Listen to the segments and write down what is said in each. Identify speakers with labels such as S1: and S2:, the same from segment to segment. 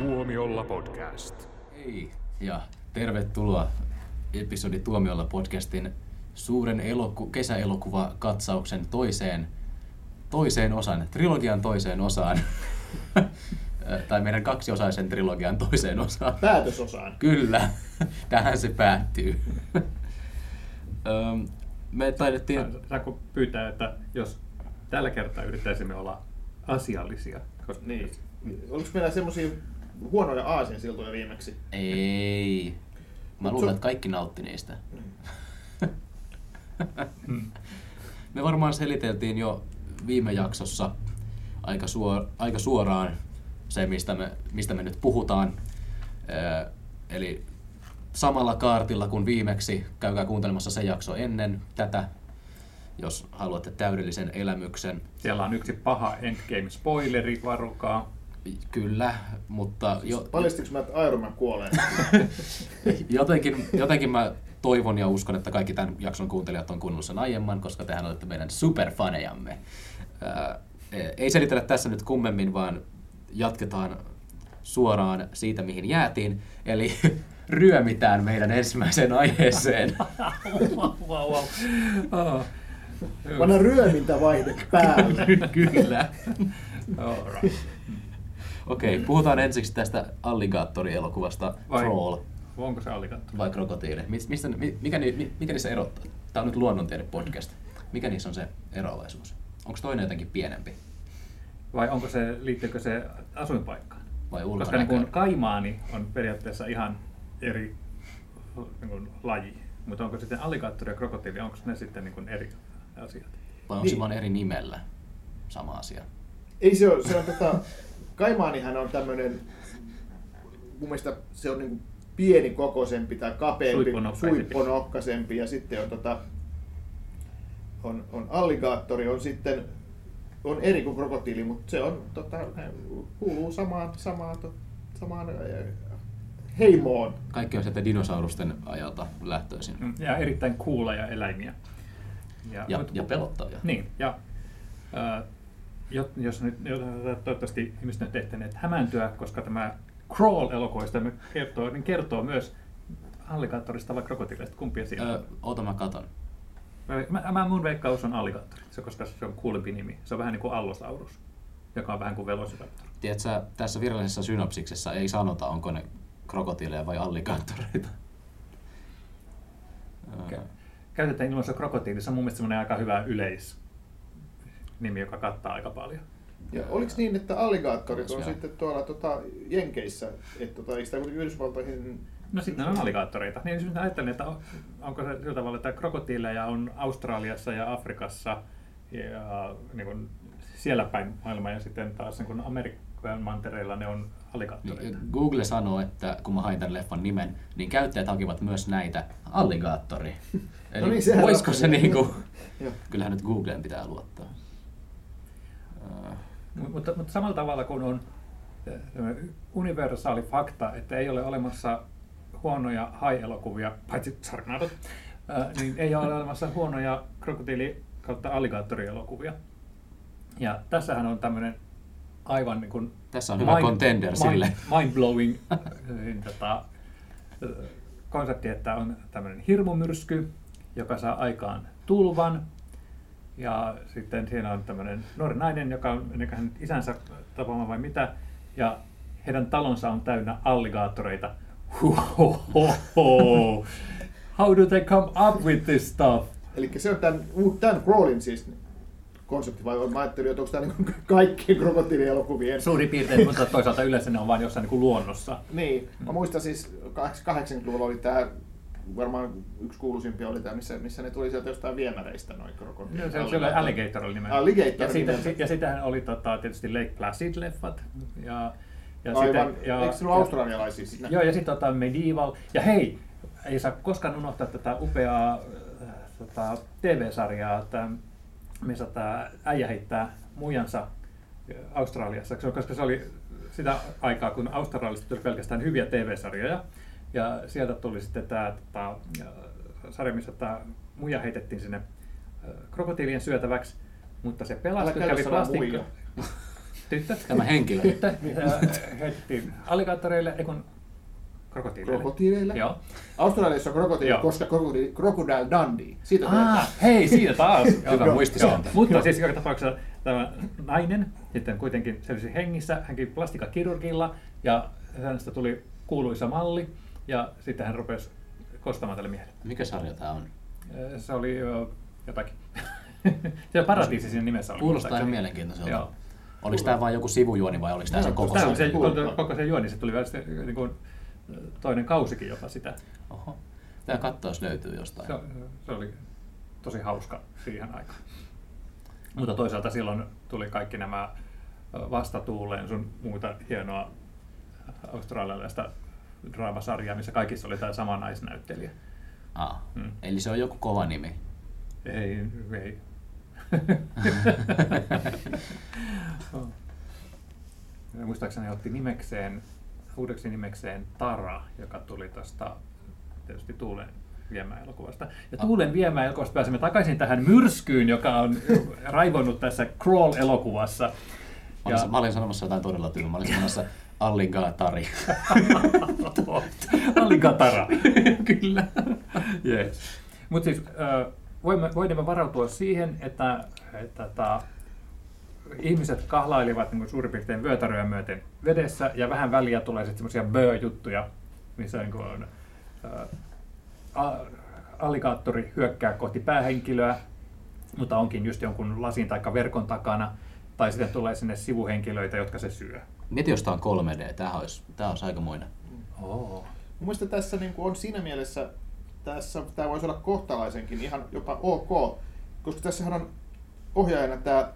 S1: Tuomiolla podcast.
S2: Hei ja tervetuloa episodi Tuomiolla podcastin suuren eloku- kesäelokuva-katsauksen toiseen, toiseen osaan, trilogian toiseen osaan. tai meidän kaksiosaisen trilogian toiseen osaan.
S3: Päätösosaan.
S2: Kyllä, tähän se päättyy. Me taidettiin...
S4: Saanko pyytää, että jos tällä kertaa yrittäisimme olla asiallisia? Koska
S3: Niin. Oliko meillä semmosia huonoja aasinsiltoja viimeksi?
S2: Ei. Mä luulen, että kaikki nautti niistä. Me varmaan seliteltiin jo viime jaksossa aika, suor, aika suoraan se, mistä me, mistä me nyt puhutaan. Ö, eli samalla kaartilla kuin viimeksi, käykää kuuntelemassa se jakso ennen tätä, jos haluatte täydellisen elämyksen.
S4: Siellä on yksi paha Endgame-spoileri, varukaa.
S2: Kyllä, mutta jo,
S3: Paljastiko mä, että Iron Man kuolee?
S2: jotenkin, jotenkin mä toivon ja uskon, että kaikki tämän jakson kuuntelijat on kuunnellut sen aiemman, koska tehän olette meidän superfanejamme. Ää, ei selitellä tässä nyt kummemmin, vaan jatketaan suoraan siitä, mihin jäätiin. Eli ryömitään meidän ensimmäiseen aiheeseen.
S4: wow, wow, wow. Oh.
S3: Vanha ryömintävaihde päälle.
S2: Kyllä.
S4: Alright.
S2: Okei, puhutaan ensiksi tästä alligaattorielokuvasta
S4: Vai-
S2: Troll
S4: Onko se alligaattori?
S2: vai krokotiili. Mis- Mistä, mi- mikä, ni- mi- mikä niissä erottaa? Tämä on nyt luonnontiede podcast. Mikä niissä on se eroavaisuus? Onko toinen jotenkin pienempi
S4: Vai onko se, liittyykö se asuinpaikkaan?
S2: vai
S4: Koska niin kuin Kaimaani on periaatteessa ihan eri niin kuin, laji. Mutta onko sitten alligaattori ja krokotiili, onko ne sitten niin kuin eri asiat?
S2: Vai onko se
S3: Niin.
S2: vaan eri nimellä sama asia?
S3: Ei se ole, se on tota, Kaimaanihan on tämmönen, mun mielestä se on niinku pieni kokoisempi tai kapeampi,
S4: Suipponokkaisempi.
S3: ja sitten on tota, on, on alligaattori, on sitten on eri kuin krokotiili, mutta se on tota, kuuluu samaan, samaan, to, samaan äh, heimoon.
S2: Kaikki on sieltä dinosaurusten ajalta lähtöisin.
S4: Mm, Ja erittäin kuuleja eläimiä.
S2: Ja,
S4: mut-
S2: ja pelottavia.
S4: Niin, ja äh, jos nyt toivottavasti ihmiset nyt ehtineet hämääntyä, koska tämä Crawl-elokuista kertoo, niin kertoo myös alligaattorista vai krokotiilista, kumpia siellä
S2: Öö,
S4: on.
S2: oota mä katon.
S4: Mä, mä, mun veikkaus on alligaattori, se, koska se on kuulempi nimi. Se on vähän niin kuin Allosaurus, joka on vähän kuin Velociraptor.
S2: Tiedätkö, tässä virallisessa synopsiksessa ei sanota, onko ne krokotiileja vai alligaattoreita.
S4: Okay. Käytetään ilmaisua krokotiili, se on mun mielestä aika hyvä yleis nimi, joka kattaa aika paljon.
S3: Ja oliko niin, että alligaattorit on sitten tuolla tota, Jenkeissä, että tota, eikö kuitenkin Yhdysvaltoihin
S4: No sitten on alligaattoreita. Niin siis ajattelin, että on- onko se sillä tavalla, että krokotiileja on Australiassa ja Afrikassa ja niin kuin siellä päin maailmaa ja sitten taas niin kuin Amerikan mantereilla ne on alligaattoreita.
S2: Niin, Google sanoo, että kun mä hain tämän leffan nimen, niin käyttäjät hakivat myös näitä alligaattori. Eli
S3: No niin,
S2: voisiko se niinku...
S3: Joo.
S2: Kyllähän nyt Googleen pitää luottaa.
S4: Mut- Mutta, mutta samalla tavalla kuin on eh, universaali fakta, että ei ole olemassa huonoja hai-elokuvia, paitsi Sharknadot, ää, niin ei ole olemassa huonoja krokotiili- kautta alligaattorielokuvia. Ja tässähän on tämmöinen aivan niin kuin
S2: Tässä on hyvä contender sille.
S4: Mind-blowing niin, tota, konsepti, että on tämmöinen hirmumyrsky, joka saa aikaan tulvan. Ja sitten siinä on tämmöinen nuori nainen, joka on hän isänsä tapaamaan vai mitä. Ja heidän talonsa on täynnä alligaattoreita. How do they come up with this stuff?
S3: Eli se on tämän, tämän Crawlin siis konsepti, vai mä ajattelin, että onko tämä niin kaikkien krokotiilielokuvien?
S4: Suurin piirtein, mutta toisaalta yleensä ne on vain jossain niin kuin luonnossa.
S3: Niin, mä muistan siis 80-luvulla oli tämä, varmaan yksi kuuluisimpia oli tämä, missä, missä ne tuli sieltä jostain viemäreistä noin krokotiilit.
S4: No, se, se oli Alligator oli nimeltä.
S3: Alligator
S4: ja, siitä, ja sitähän oli tota, tietysti Lake Placid-leffat. Ja, ja
S3: Aivan,
S4: sitten- ja,
S3: eikö ollut australialaisia siinä?
S4: Joo, ja sitten tota Medieval. Ja hei, ei saa koskaan unohtaa tätä upeaa äh, tota, TV-sarjaa, että missä tämä äijä heittää muijansa äh, Australiassa, koska se oli sitä aikaa, kun Australiasta tuli pelkästään hyviä TV-sarjoja. Ja sieltä tuli sitten tämä tota, sarja, missä tämä muija heitettiin sinne krokotiilien syötäväksi, mutta se
S3: Älä
S4: pelastui, kävi plastikko... tyttö.
S2: Tämä henkilö.
S4: Tyttö heitettiin alligaattoreille, ei kun krokotiileille.
S3: Krokotiileille?
S4: Joo.
S3: Australiassa on krokotiili,
S4: Joo.
S3: koska krokotiili, Crocodile Dundee. Siitä
S4: Ah, hei, siitä taas.
S2: Hyvä
S4: Joo,
S2: muistisääntö.
S4: Mutta siis joka tapauksessa tämä nainen sitten kuitenkin selvisi hengissä, hänkin plastikakirurgilla ja hänestä tuli kuuluisa malli ja sitten hän rupesi kostamaan tälle miehelle.
S2: Mikä sarja tää on?
S4: Se oli jotakin. se paratiisi siinä nimessä oli.
S2: Kuulostaa ihan mielenkiintoiselta.
S4: Joo.
S2: Oliko tämä vain joku sivujuoni vai oliko tämä se koko
S4: Tämä on se?
S3: Kuulostaa.
S4: koko se juoni, se tuli vielä sitten, niin kuin, toinen kausikin jopa sitä.
S2: Oho. Tää katto, jos löytyy jostain.
S4: Se, se oli tosi hauska siihen aikaan. Mutta toisaalta silloin tuli kaikki nämä vastatuuleen sun muuta hienoa australialaista draamasarjaa, missä kaikissa oli tämä sama naisnäyttelijä.
S2: Ah.
S4: Mm.
S2: Eli se on joku kova nimi.
S4: Ei, ei. Ja Muistaakseni otti nimekseen, uudeksi nimekseen Tara, joka tuli tuosta tietysti Tuulen viemään elokuvasta. Ja Tuulen viemään elokuvasta pääsemme takaisin tähän myrskyyn, joka on raivonnut tässä Crawl-elokuvassa.
S2: Mä olin, mä olin sanomassa jotain todella tyhmää. Mä olin sanomassa Alligatari.
S4: Alligatara. Kyllä. Yes. Mutta siis voimme, voimme varautua siihen, että, että ta, ihmiset kahlailivat niin kuin suurin piirtein vyötäröä myöten vedessä ja vähän väliä tulee sitten semmoisia böö-juttuja, missä niin kuin on, a, alligaattori hyökkää kohti päähenkilöä, mutta onkin just jonkun lasin tai verkon takana, tai sitten tulee sinne sivuhenkilöitä, jotka se syö.
S2: Mieti, jos tää on 3D. Tää olisi, tää olisi aikamoinen.
S4: Oh.
S3: Mun mielestä tässä niin kuin on siinä mielessä, tässä tämä voisi olla kohtalaisenkin ihan jopa ok, koska tässähän on ohjaajana tämä,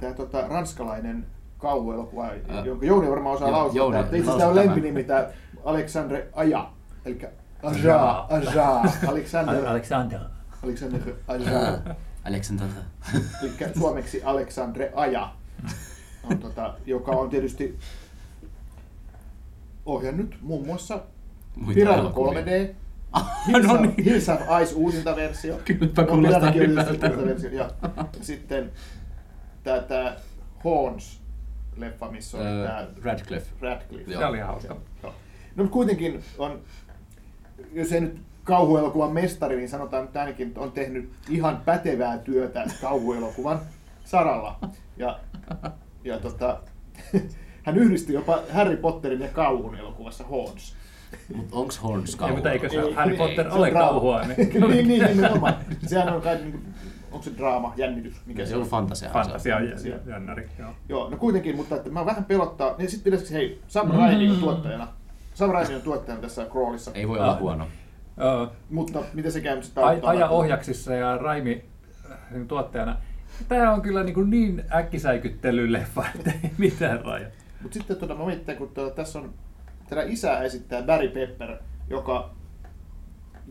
S3: tämä tota, ranskalainen kauhuelokuva,
S2: Ää.
S3: jonka Jouni varmaan osaa lausua.
S2: Jouni
S3: Tämä- Itse asiassa tämä on lempinimi, tämä Alexandre Aja. Eli Aja,
S4: Aja.
S3: Aja, Alexander,
S4: Alexander.
S3: Alexander Aja.
S2: Alexander.
S3: Eli suomeksi Alexandre Aja, on, tota, joka on tietysti ohjannut muun muassa Piranha
S2: elokuvia.
S3: 3D,
S2: no
S3: Hills,
S2: niin.
S3: Hills of Ice uusintaversio.
S2: Kylläpä
S3: No,
S2: kuulostaa
S3: oli
S2: hyvältä.
S3: Ja sitten tämä, tämä Horns-leffa, missä on
S2: Öö,
S3: tämä
S2: Radcliffe.
S3: Radcliffe.
S4: Se oli hauska.
S3: Joo. No mutta kuitenkin on, jos ei nyt kauhuelokuvan mestari, niin sanotaan että ainakin on tehnyt ihan pätevää työtä kauhuelokuvan saralla. Ja, ja tota, hän yhdisti jopa Harry Potterin ja kauhun elokuvassa Horns.
S2: Mut onks Horns
S4: Ei,
S2: kauhu?
S4: mutta eikö se
S3: Ei,
S4: Harry
S3: ei,
S4: Potter
S3: se on
S4: ole
S3: draama.
S4: kauhua? Niin
S3: niin, niin, nimenomaan. Sehän on kai, niin kuin, onko se draama, jännitys, mikä
S2: Se on fantasia.
S4: Fantasia
S3: Fantasia.
S4: ja jännäri. Joo.
S3: Joo, no kuitenkin, mutta että mä vähän pelottaa. Niin sitten pitäisi, hei, Sam Raimi
S4: Mm.
S3: on tuottajana. Sam Raimi on tuottajana tässä Crawlissa.
S2: Ei voi olla huono.
S4: Ö,
S3: Mutta miten se käy sitten
S4: Aja ohjaksissa ja Raimi äh, niin tuottajana. Tämä on kyllä niin, kuin niin äkkisäikyttelyleffa, että ei mitään raja.
S3: Mutta sitten tuota, mä mietin, kun tuota, tässä on, tätä isää esittää Barry Pepper, joka,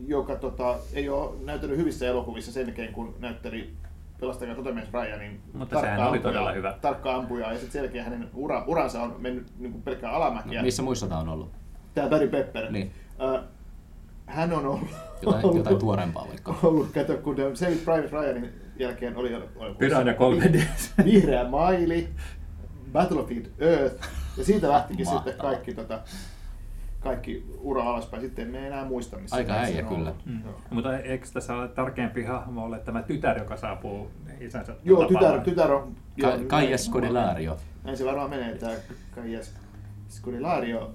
S3: joka tota, ei ole näytellyt hyvissä elokuvissa sen jälkeen, kun näytteli Pelastakaa sotamies Ryanin
S4: Mutta sehän oli todella hyvä.
S3: Tarkka ampuja, ja sitten sen jälkeen hänen ura, uransa on mennyt niin kuin pelkkää alamäkiä.
S2: No, missä muissa tää on ollut?
S3: Tämä Barry Pepper.
S2: Niin.
S3: Äh, hän on ollut,
S2: Jotain,
S3: ollut,
S2: jotain tuorempaa vaikka.
S3: ollut, kato, kun Saving Private Ryanin jälkeen oli, oli, oli
S4: Piranha 3D.
S3: Vihreä maili, Battlefield Earth, ja siitä lähtikin
S2: Mahtavaa.
S3: sitten kaikki, tota, kaikki ura alaspäin. Sitten me ei enää muista, missä
S2: Aika äijä
S3: on
S2: kyllä.
S4: Mm.
S3: Joo.
S4: Mutta eikö tässä ole tärkeämpi hahmo ole tämä tytär, joka saapuu isänsä
S3: Joo, tytär, tytär on...
S2: Ka- Kaies Scodelario.
S3: Näin se varmaan menee, tämä Kaies Scodelario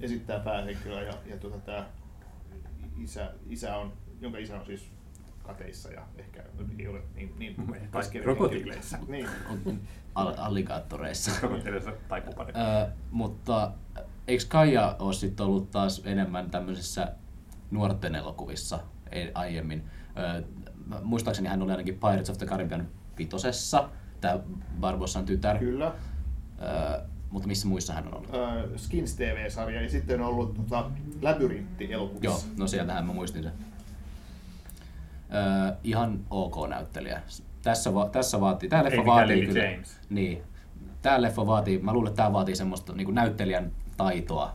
S3: esittää päähenkilöä ja, ja tuota, tämä isä, isä on, jonka isä on siis kateissa ja ehkä ei ole niin, niin henkilö. Niin.
S2: Al- alligaattoreissa.
S4: Tai kuparissa.
S2: Ö, mutta eikö Kaija ole sitten ollut taas enemmän tämmöisissä nuorten elokuvissa ei- aiemmin? Ö, mä- muistaakseni hän oli ainakin Pirates of the Caribbean vitosessa, tämä Barbossan tytär.
S3: Kyllä.
S2: Ö, mutta missä muissa hän on ollut?
S3: Skins TV-sarja ja sitten on ollut tota, Labyrintti
S2: Joo, no sieltähän mä muistin sen. Ö, ihan ok näyttelijä. Tässä, va- tässä vaatii, tää leffa vaatii kyllä.
S4: James.
S2: Niin. Tää leffa vaatii, mä luulen, että tää vaatii semmoista niin näyttelijän taitoa,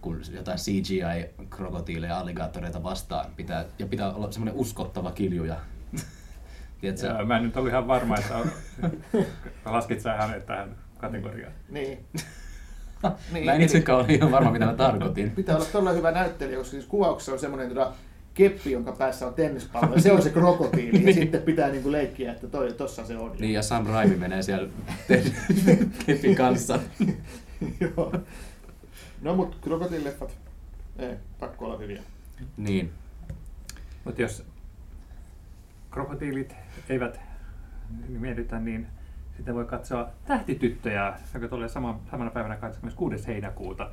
S2: kun jotain CGI-krokotiileja ja alligaattoreita vastaan pitää, ja pitää olla semmoinen uskottava kiljuja. Tiedätkö?
S4: Ja mä en nyt ollut ihan varma, että laskit sä hänet tähän kategoriaan.
S3: Niin.
S2: Niin, mä en itsekään ole ihan varma, mitä mä tarkoitin.
S3: Pitää olla todella hyvä näyttelijä, koska siis kuvauksessa on semmoinen tota, keppi, jonka päässä on tennispallo, ja se on se krokotiili, ja sitten pitää niinku leikkiä, että toi, tossa se on.
S2: Niin, ja Sam Raimi menee siellä kepin kanssa.
S3: Joo. No mut krokotiilileffat, ei, pakko olla hyviä.
S2: Niin.
S4: Mutta jos krokotiilit eivät miellytä, niin sitten voi katsoa Tähtityttöjä, joka tulee sama, samana päivänä 26. heinäkuuta.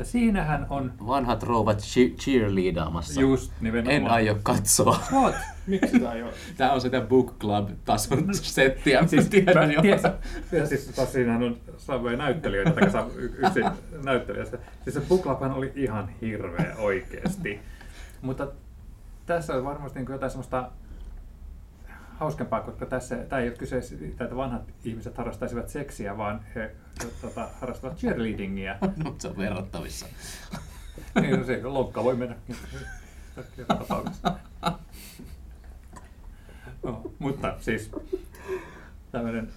S4: Ja siinähän on
S2: Vanhat rouvat cheerleadaamassa.
S4: just nimenomaan...
S2: En aio katsoa.
S4: What?
S3: Miksi tää ei ole?
S2: Tää on sitä book club tason settiä. Siis tiedän jo.
S4: Tiedätkö, ja siis tos siinähän on samoja näyttelijöitä, tai saa yksi näyttelijä. Siis se Book Clubhan oli ihan hirveä oikeesti. Mutta tässä on varmasti niin jotain semmoista hauskempaa, koska tässä tämä ei ole kyse siitä, että vanhat ihmiset harrastaisivat seksiä, vaan he tota, harrastavat cheerleadingia.
S2: No, se on verrattavissa.
S4: niin, no se lonkka voi mennä. tapauksessa. No, mutta siis tämmöinen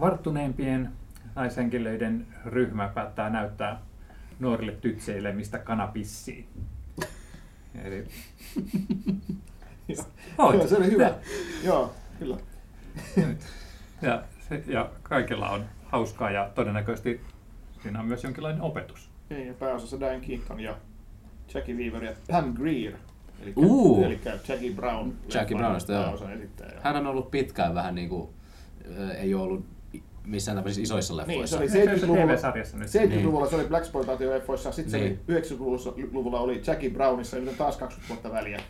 S4: varttuneempien naishenkilöiden ryhmä päättää näyttää nuorille tytseille, mistä kana pissii. Eli
S3: Joo.
S4: Oot.
S3: Joo, se oli hyvä. Joo, kyllä.
S4: ja, se, ja kaikilla on hauskaa ja todennäköisesti siinä on myös jonkinlainen opetus.
S3: Niin, ja pääosassa Dan Keaton ja Jackie Weaver ja Pam Greer. Eli,
S2: Uu.
S3: eli Jackie Brown.
S2: Jackie Brownista, joo.
S3: esittäjä.
S2: Hän on ollut pitkään vähän niinku, ö, ei ole ollut missään tämmöisissä isoissa
S3: Niin,
S2: leffoissa.
S3: se oli
S4: Se se
S3: 70-luvulla,
S4: TV-sarjassa nyt.
S3: 70-luvulla se oli Black leffoissa sitten
S2: Niin.
S3: se oli 90-luvulla oli Jackie Brownissa, ja nyt on taas 20 vuotta väliä.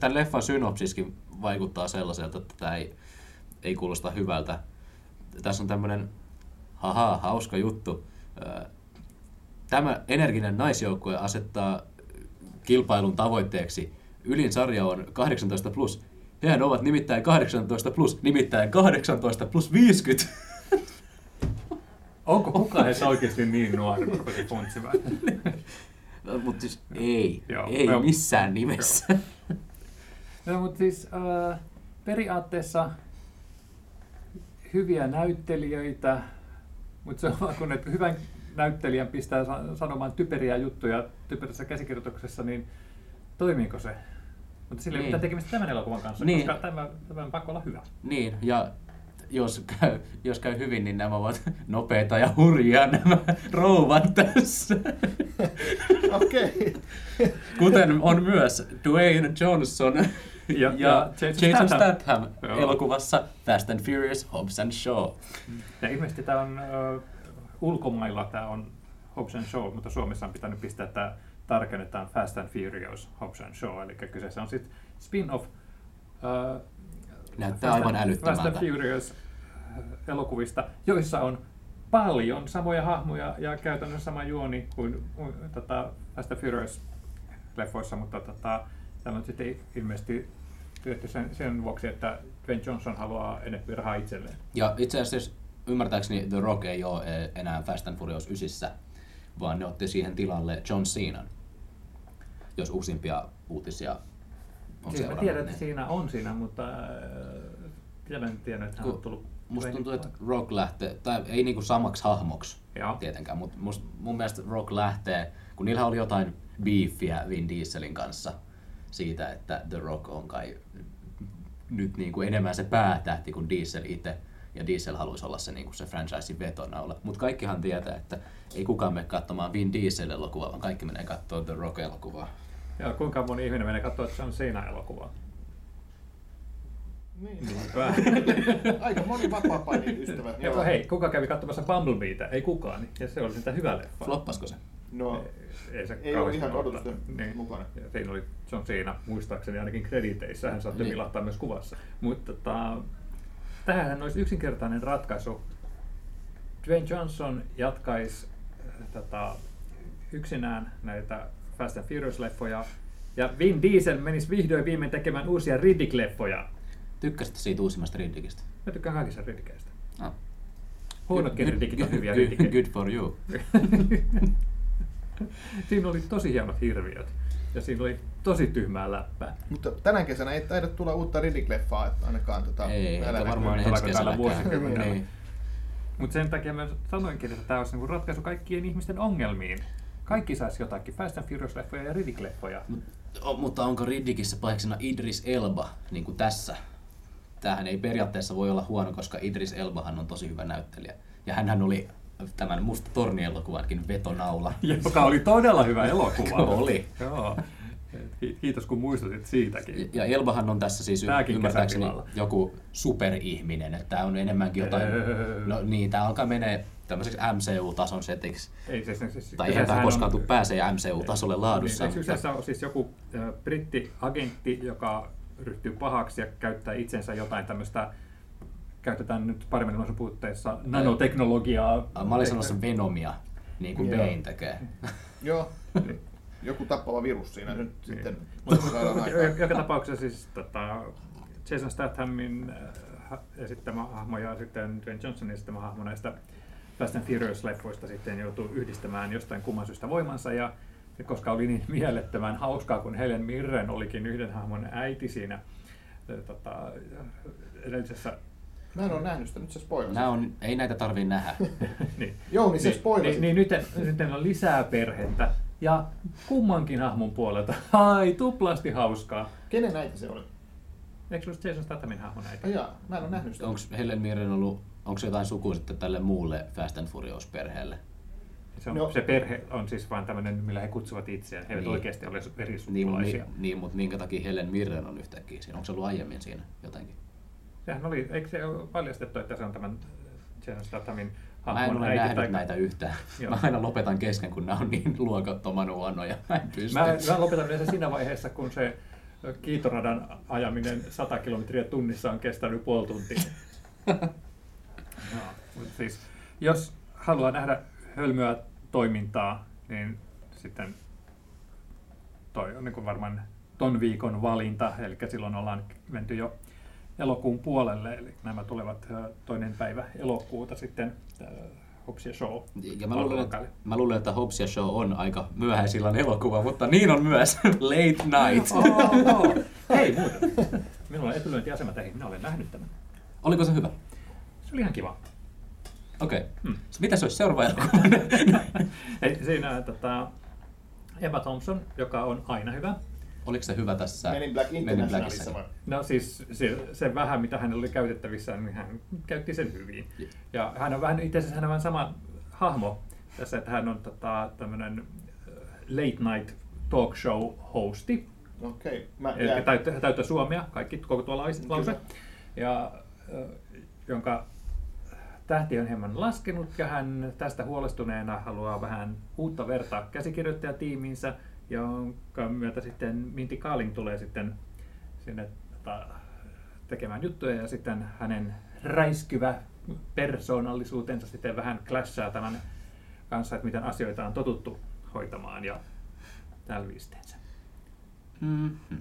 S2: Tämän leffan synopsiskin vaikuttaa sellaiselta, että tämä ei, ei kuulosta hyvältä. Tässä on tämmöinen, haha, hauska juttu. Tämä energinen naisjoukkue asettaa kilpailun tavoitteeksi. Ylin sarja on 18 plus. Hehän ovat nimittäin 18 plus, nimittäin 18 plus 50.
S4: Onko kukaan heistä oikeasti niin nuori kuin se funtsi vai?
S2: No, mutta siis ei,
S4: Joo.
S2: ei
S4: Joo.
S2: missään nimessä.
S4: No, mutta siis äh, periaatteessa hyviä näyttelijöitä, mutta se on vaan kun että hyvän näyttelijän pistää sa- sanomaan typeriä juttuja typerässä käsikirjoituksessa, niin toimiiko se? Mutta sillä ei
S2: Niin.
S4: ole mitään tekemistä tämän elokuvan kanssa,
S2: Niin.
S4: koska tämä, tämä on pakko olla hyvä.
S2: Niin, ja jos käy, jos käy hyvin, niin nämä ovat nopeita ja hurjia nämä rouvat tässä.
S3: Okei.
S2: Kuten on myös Dwayne Johnson ja,
S4: Ja-
S2: ja,
S4: ja Jason
S2: Jason
S4: Statham.
S2: Statham, elokuvassa Fast and Furious, Hobbs and Shaw.
S4: Ja ilmeisesti tämä on ö, ulkomailla tämä on Hobbs and Shaw, mutta Suomessa on pitänyt pistää tämä tarkennetaan Fast and Furious Hobbs and Shaw, eli kyseessä on sitten spin-off ö,
S2: Näyttää
S4: Fast
S2: aivan
S4: and-
S2: älyttömältä.
S4: Fast and Furious elokuvista, joissa on paljon samoja hahmoja ja käytännössä sama juoni kuin kuin, tota, Fast and Furious leffoissa, mutta tota, tämä on sitten ilmeisesti tehty sen, sen vuoksi, että Dwayne Johnson haluaa enemmän rahaa itselleen.
S2: Ja itse asiassa ymmärtääkseni The Rock ei ole eh, enää Fast and Furious 9, vaan ne otti siihen tilalle John Cenan, jos uusimpia uutisia on
S4: Siis
S2: seurannut.
S4: tiedän, että siinä on siinä, mutta äh, vielä en tiedä, että hän on tullut.
S2: Musta tuntuu, että Rock lähtee, tai ei niinku samaksi hahmoksi
S4: Joo.
S2: tietenkään, mutta must, mun mielestä Rock lähtee, kun niillä oli jotain beefiä Vin Dieselin kanssa siitä, että The Rock on kai nyt niinku enemmän se päätähti kuin Diesel itse. Ja Diesel haluaisi olla se, niinku se franchisein vetonaula. Mutta kaikkihan tietää, että ei kukaan mene katsomaan Vin Diesel-elokuvaa, vaan kaikki menee katsomaan The Rock-elokuvaa.
S4: Joo, kuinka moni ihminen menee katsoa, että se on siinä elokuvaa?
S3: Niin. Aika moni vapaa-painin ystävät.
S4: Joo, hei, kuka kävi katsomassa Bumblebeetä? Ei kukaan. Ja se oli sitä hyvä leffa.
S2: Floppasko se?
S3: No,
S4: Ei, se
S3: Ei ollut ihan
S4: floppaa.
S3: odotusten mukana.
S4: Ja siinä oli John Cena, muistaakseni ainakin krediteissä, hän saattoi
S2: Niin.
S4: vilahtaa myös kuvassa. Mutta tota, tähän olisi yksinkertainen ratkaisu. Dwayne Johnson jatkaisi äh, tota, yksinään näitä Fast and Furious-leffoja, ja Vin Diesel menisi vihdoin viimein tekemään uusia Riddick-leffoja.
S2: Tykkäsitte siitä uusimmasta Riddickistä?
S4: Mä tykkään kaikista Riddickeistä.
S2: Ah.
S4: Huonotkin
S2: Good-
S4: Riddickit on hyviä
S2: good,
S4: Riddickejä.
S2: good for you.
S4: Siinä oli tosi hienot hirviöt. Ja siinä oli tosi tyhmää läppää.
S3: Mutta tänä kesänä ei taida tulla uutta Riddick-leffaa, että ainakaan tota,
S2: Ei, varmaan ensi
S4: vuosikymmenellä?
S2: Niin.
S4: Mutta sen takia mä sanoinkin, että tämä olisi niinku ratkaisu kaikkien ihmisten ongelmiin. Kaikki saisi jotakin, Fast and Furious-leffoja ja Riddick-leffoja.
S2: O, mutta onko Riddikissä pahiksena Idris Elba, niin kuin tässä? Tämähän ei periaatteessa voi olla huono, koska Idris Elbahan on tosi hyvä näyttelijä. Ja hänhän oli tämän Musta torni-elokuvankin vetonaula.
S4: Joka oli todella hyvä elokuva.
S2: Oli.
S4: Joo. Ki- Kiitos kun muistutit siitäkin.
S2: Ja Elbahan on tässä siis
S4: Tääkin
S2: ymmärtääkseni joku superihminen, että tämä on enemmänkin jotain,
S4: Öö.
S2: no niin, tämä alkaa menee tämmöiseksi MCU-tason setiksi.
S4: Ei, siis, siis,
S2: Tai eihän tämä koskaan
S4: on-
S2: tule pääsee MCU-tasolle laadussa.
S4: Niin, kyseessä on siis joku brittiagentti, joka ryhtyy pahaksi ja käyttää itsensä jotain tämmöistä, käytetään nyt paremmin ilmaisun puutteissa, nanoteknologiaa.
S2: Mä olin sanomassa Venomia, niin kuin
S3: Joo.
S2: Bane tekee.
S3: Joo, joku tappava virus siinä nyt sitten saadaan aikaan.
S4: joka tapauksessa siis tota, Jason Stathamin äh, esittämä hahmo ja sitten Dwayne Johnsonin esittämä hahmo näistä Fast and Furious-leffoista sitten joutuu yhdistämään jostain kumman syystä voimansa ja ja koska oli niin mielettömän hauskaa, kun Helen Mirren olikin yhden hahmon äiti siinä äh, tota, edellisessä
S3: Mä en ole nähnyt sitä, nyt se spoilasi.
S2: Nämä on, ei näitä tarvii nähdä.
S4: niin,
S3: Joo, niin se
S4: niin,
S3: spoilasi.
S4: niin, niin nyt, nyt on lisää perhettä ja kummankin hahmon puolelta. Ai, tuplasti hauskaa.
S3: Kenen äiti se oli?
S4: Eikö se ollut Jason Stathamin hahmon äiti?
S3: Ai jaa, mä en ole nähnyt sitä.
S2: Onko Helen Mirren ollut, onko se jotain sukua sitten tälle muulle Fast and Furious-perheelle?
S4: Se, on,
S3: No.
S4: se perhe on siis vain tämmöinen, millä he kutsuvat itseään. He eivät
S2: Niin.
S4: oikeasti ole
S2: Niin,
S4: verisukulaisia.
S2: niin, niin, mutta minkä takia Helen Mirren on yhtäkkiä siinä? Onko se ollut aiemmin siinä jotenkin?
S4: Sehän oli, eikö se ole paljastettu, että se on tämän Jason Stathamin
S2: Mä en ole
S4: äiti?
S2: nähnyt
S4: tai-
S2: näitä yhtään.
S4: Joo.
S2: Mä aina lopetan kesken, kun nämä on niin luokattoman huonoja. Mä en pysty.
S4: Mä, mä lopetan yleensä siinä vaiheessa, kun se kiitoradan ajaminen 100 kilometriä tunnissa on kestänyt puoli tuntia. Mutta siis, jos haluaa nähdä hölmöä toimintaa, niin sitten toi on niin kuin varmaan ton viikon valinta, eli silloin ollaan menty jo elokuun puolelle, eli nämä tulevat toinen päivä elokuuta sitten Hobbs ja Shaw.
S2: Ja mä luulen, että, mä luulen, että Hobbs ja Show on aika myöhäisillan elokuva, mutta niin on myös Late Night.
S4: Oh, Hei muuten, minulla on etulyöntiasema teihin, minä olen nähnyt tämän.
S2: Oliko se hyvä?
S4: Se oli ihan kiva.
S2: Okei. Okay.
S4: Hmm.
S2: Mitä se olisi seuraava elokuva?
S4: Siinä tota, Emma Thompson, joka on aina hyvä.
S2: Oliko se hyvä tässä
S3: Men in Black
S2: Men in
S3: Internationalissa?
S4: No siis se, se vähän, mitä hänellä oli käytettävissä, niin hän käytti sen hyvin. Ja hän on vähän, itse asiassa hän on vähän sama hahmo tässä, että hän on tota, tämmöinen late night talk show hosti,
S3: Okei. Mä
S4: eli
S3: jään-
S4: täyttä, täyttä suomea, kaikki, koko tuo lause,
S3: Kyllä.
S4: ja, ö, jonka tähti on hieman laskenut ja hän tästä huolestuneena haluaa vähän uutta vertaa käsikirjoittajatiimiinsä, jonka myötä sitten Minti Kaaling tulee sitten sinne tota, tekemään juttuja ja sitten hänen räiskyvä persoonallisuutensa sitten vähän clashaa tämän kanssa, että miten asioita on totuttu hoitamaan ja tälvisteensä.
S2: Mm-hmm.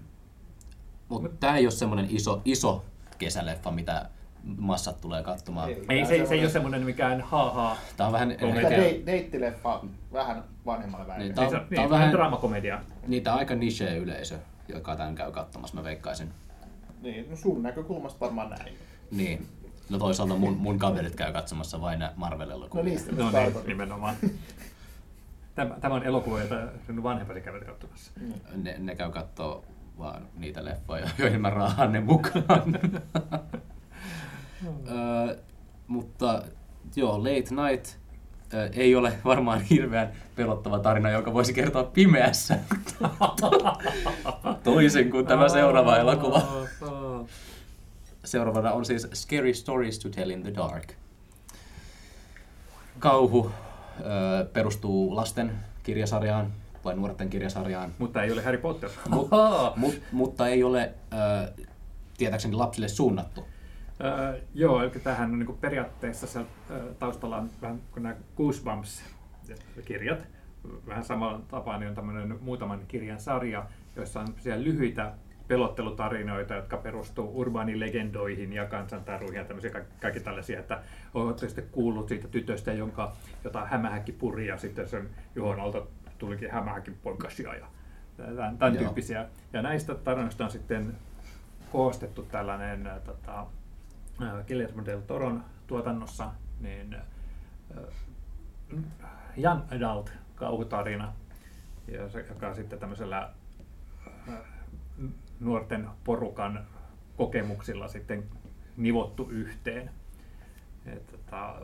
S2: Mutta tämä ei ole semmoinen iso, iso kesäleffa, mitä massat tulee katsomaan.
S3: Ei.
S4: Ei, se, se ei ole semmoinen mikään haa-haa.
S2: Tämä on vähän...
S4: Komedia.
S3: dei- deittileffa vähän vanhemmalle väelle.
S2: Niin,
S4: Niin,
S2: Tää on-
S4: niin,
S2: on
S4: vähän
S2: vähän-
S4: draamakomedia.
S2: Niitä aika niche yleisö, joka tämän käy katsomassa, mä veikkaisin.
S3: Niin, no sun näkökulmasta varmaan näin.
S2: Niin. No toisaalta mun, mun kaverit käy katsomassa vain Marvel-elokuvia.
S3: No niistä
S4: No niin, nimenomaan. Tämä, tämä on elokuva, jota sinun vanhempasi käyvät katsomassa.
S2: Ne, ne käy kattoo vaan niitä leffoja, joihin mä raahan ne mukaan. Ö, mutta joo, Late Night ö, ei ole varmaan hirveän pelottava tarina, joka voisi kertoa pimeässä. Toisin kuin tämä seuraava elokuva. Seuraavana on siis Scary Stories to Tell in the Dark. Kauhu ö, perustuu lasten kirjasarjaan vai nuorten kirjasarjaan,
S4: Mutta ei ole Harry Potter.
S2: Mut, mut, mutta ei ole ö, tietääkseni lapsille suunnattu.
S4: Öö, joo, eli tämähän on niin periaatteessa ö, taustalla on vähän kuin nämä Goosebumps-kirjat. Vähän samalla tapaa niin on tämmöinen muutaman kirjan sarja, joissa on siellä lyhyitä pelottelutarinoita, jotka perustuu urbaanilegendoihin ja kansantaruihin ja tämmöisiä ka- kaikki tällaisia, että olette sitten kuullut siitä tytöstä, jonka, jota hämähäkki puri ja sitten sen Juhon alta tulikin hämähäkin poikasia ja tämän, tämän
S2: Joo.
S4: tyyppisiä. Ja näistä tarinoista on sitten koostettu tällainen äh, tota, äh, Guillermo del Toron tuotannossa niin, äh, young adult kauhutarina, joka sitten tämmöisellä äh, nuorten porukan kokemuksilla sitten nivottu yhteen. Et, tota,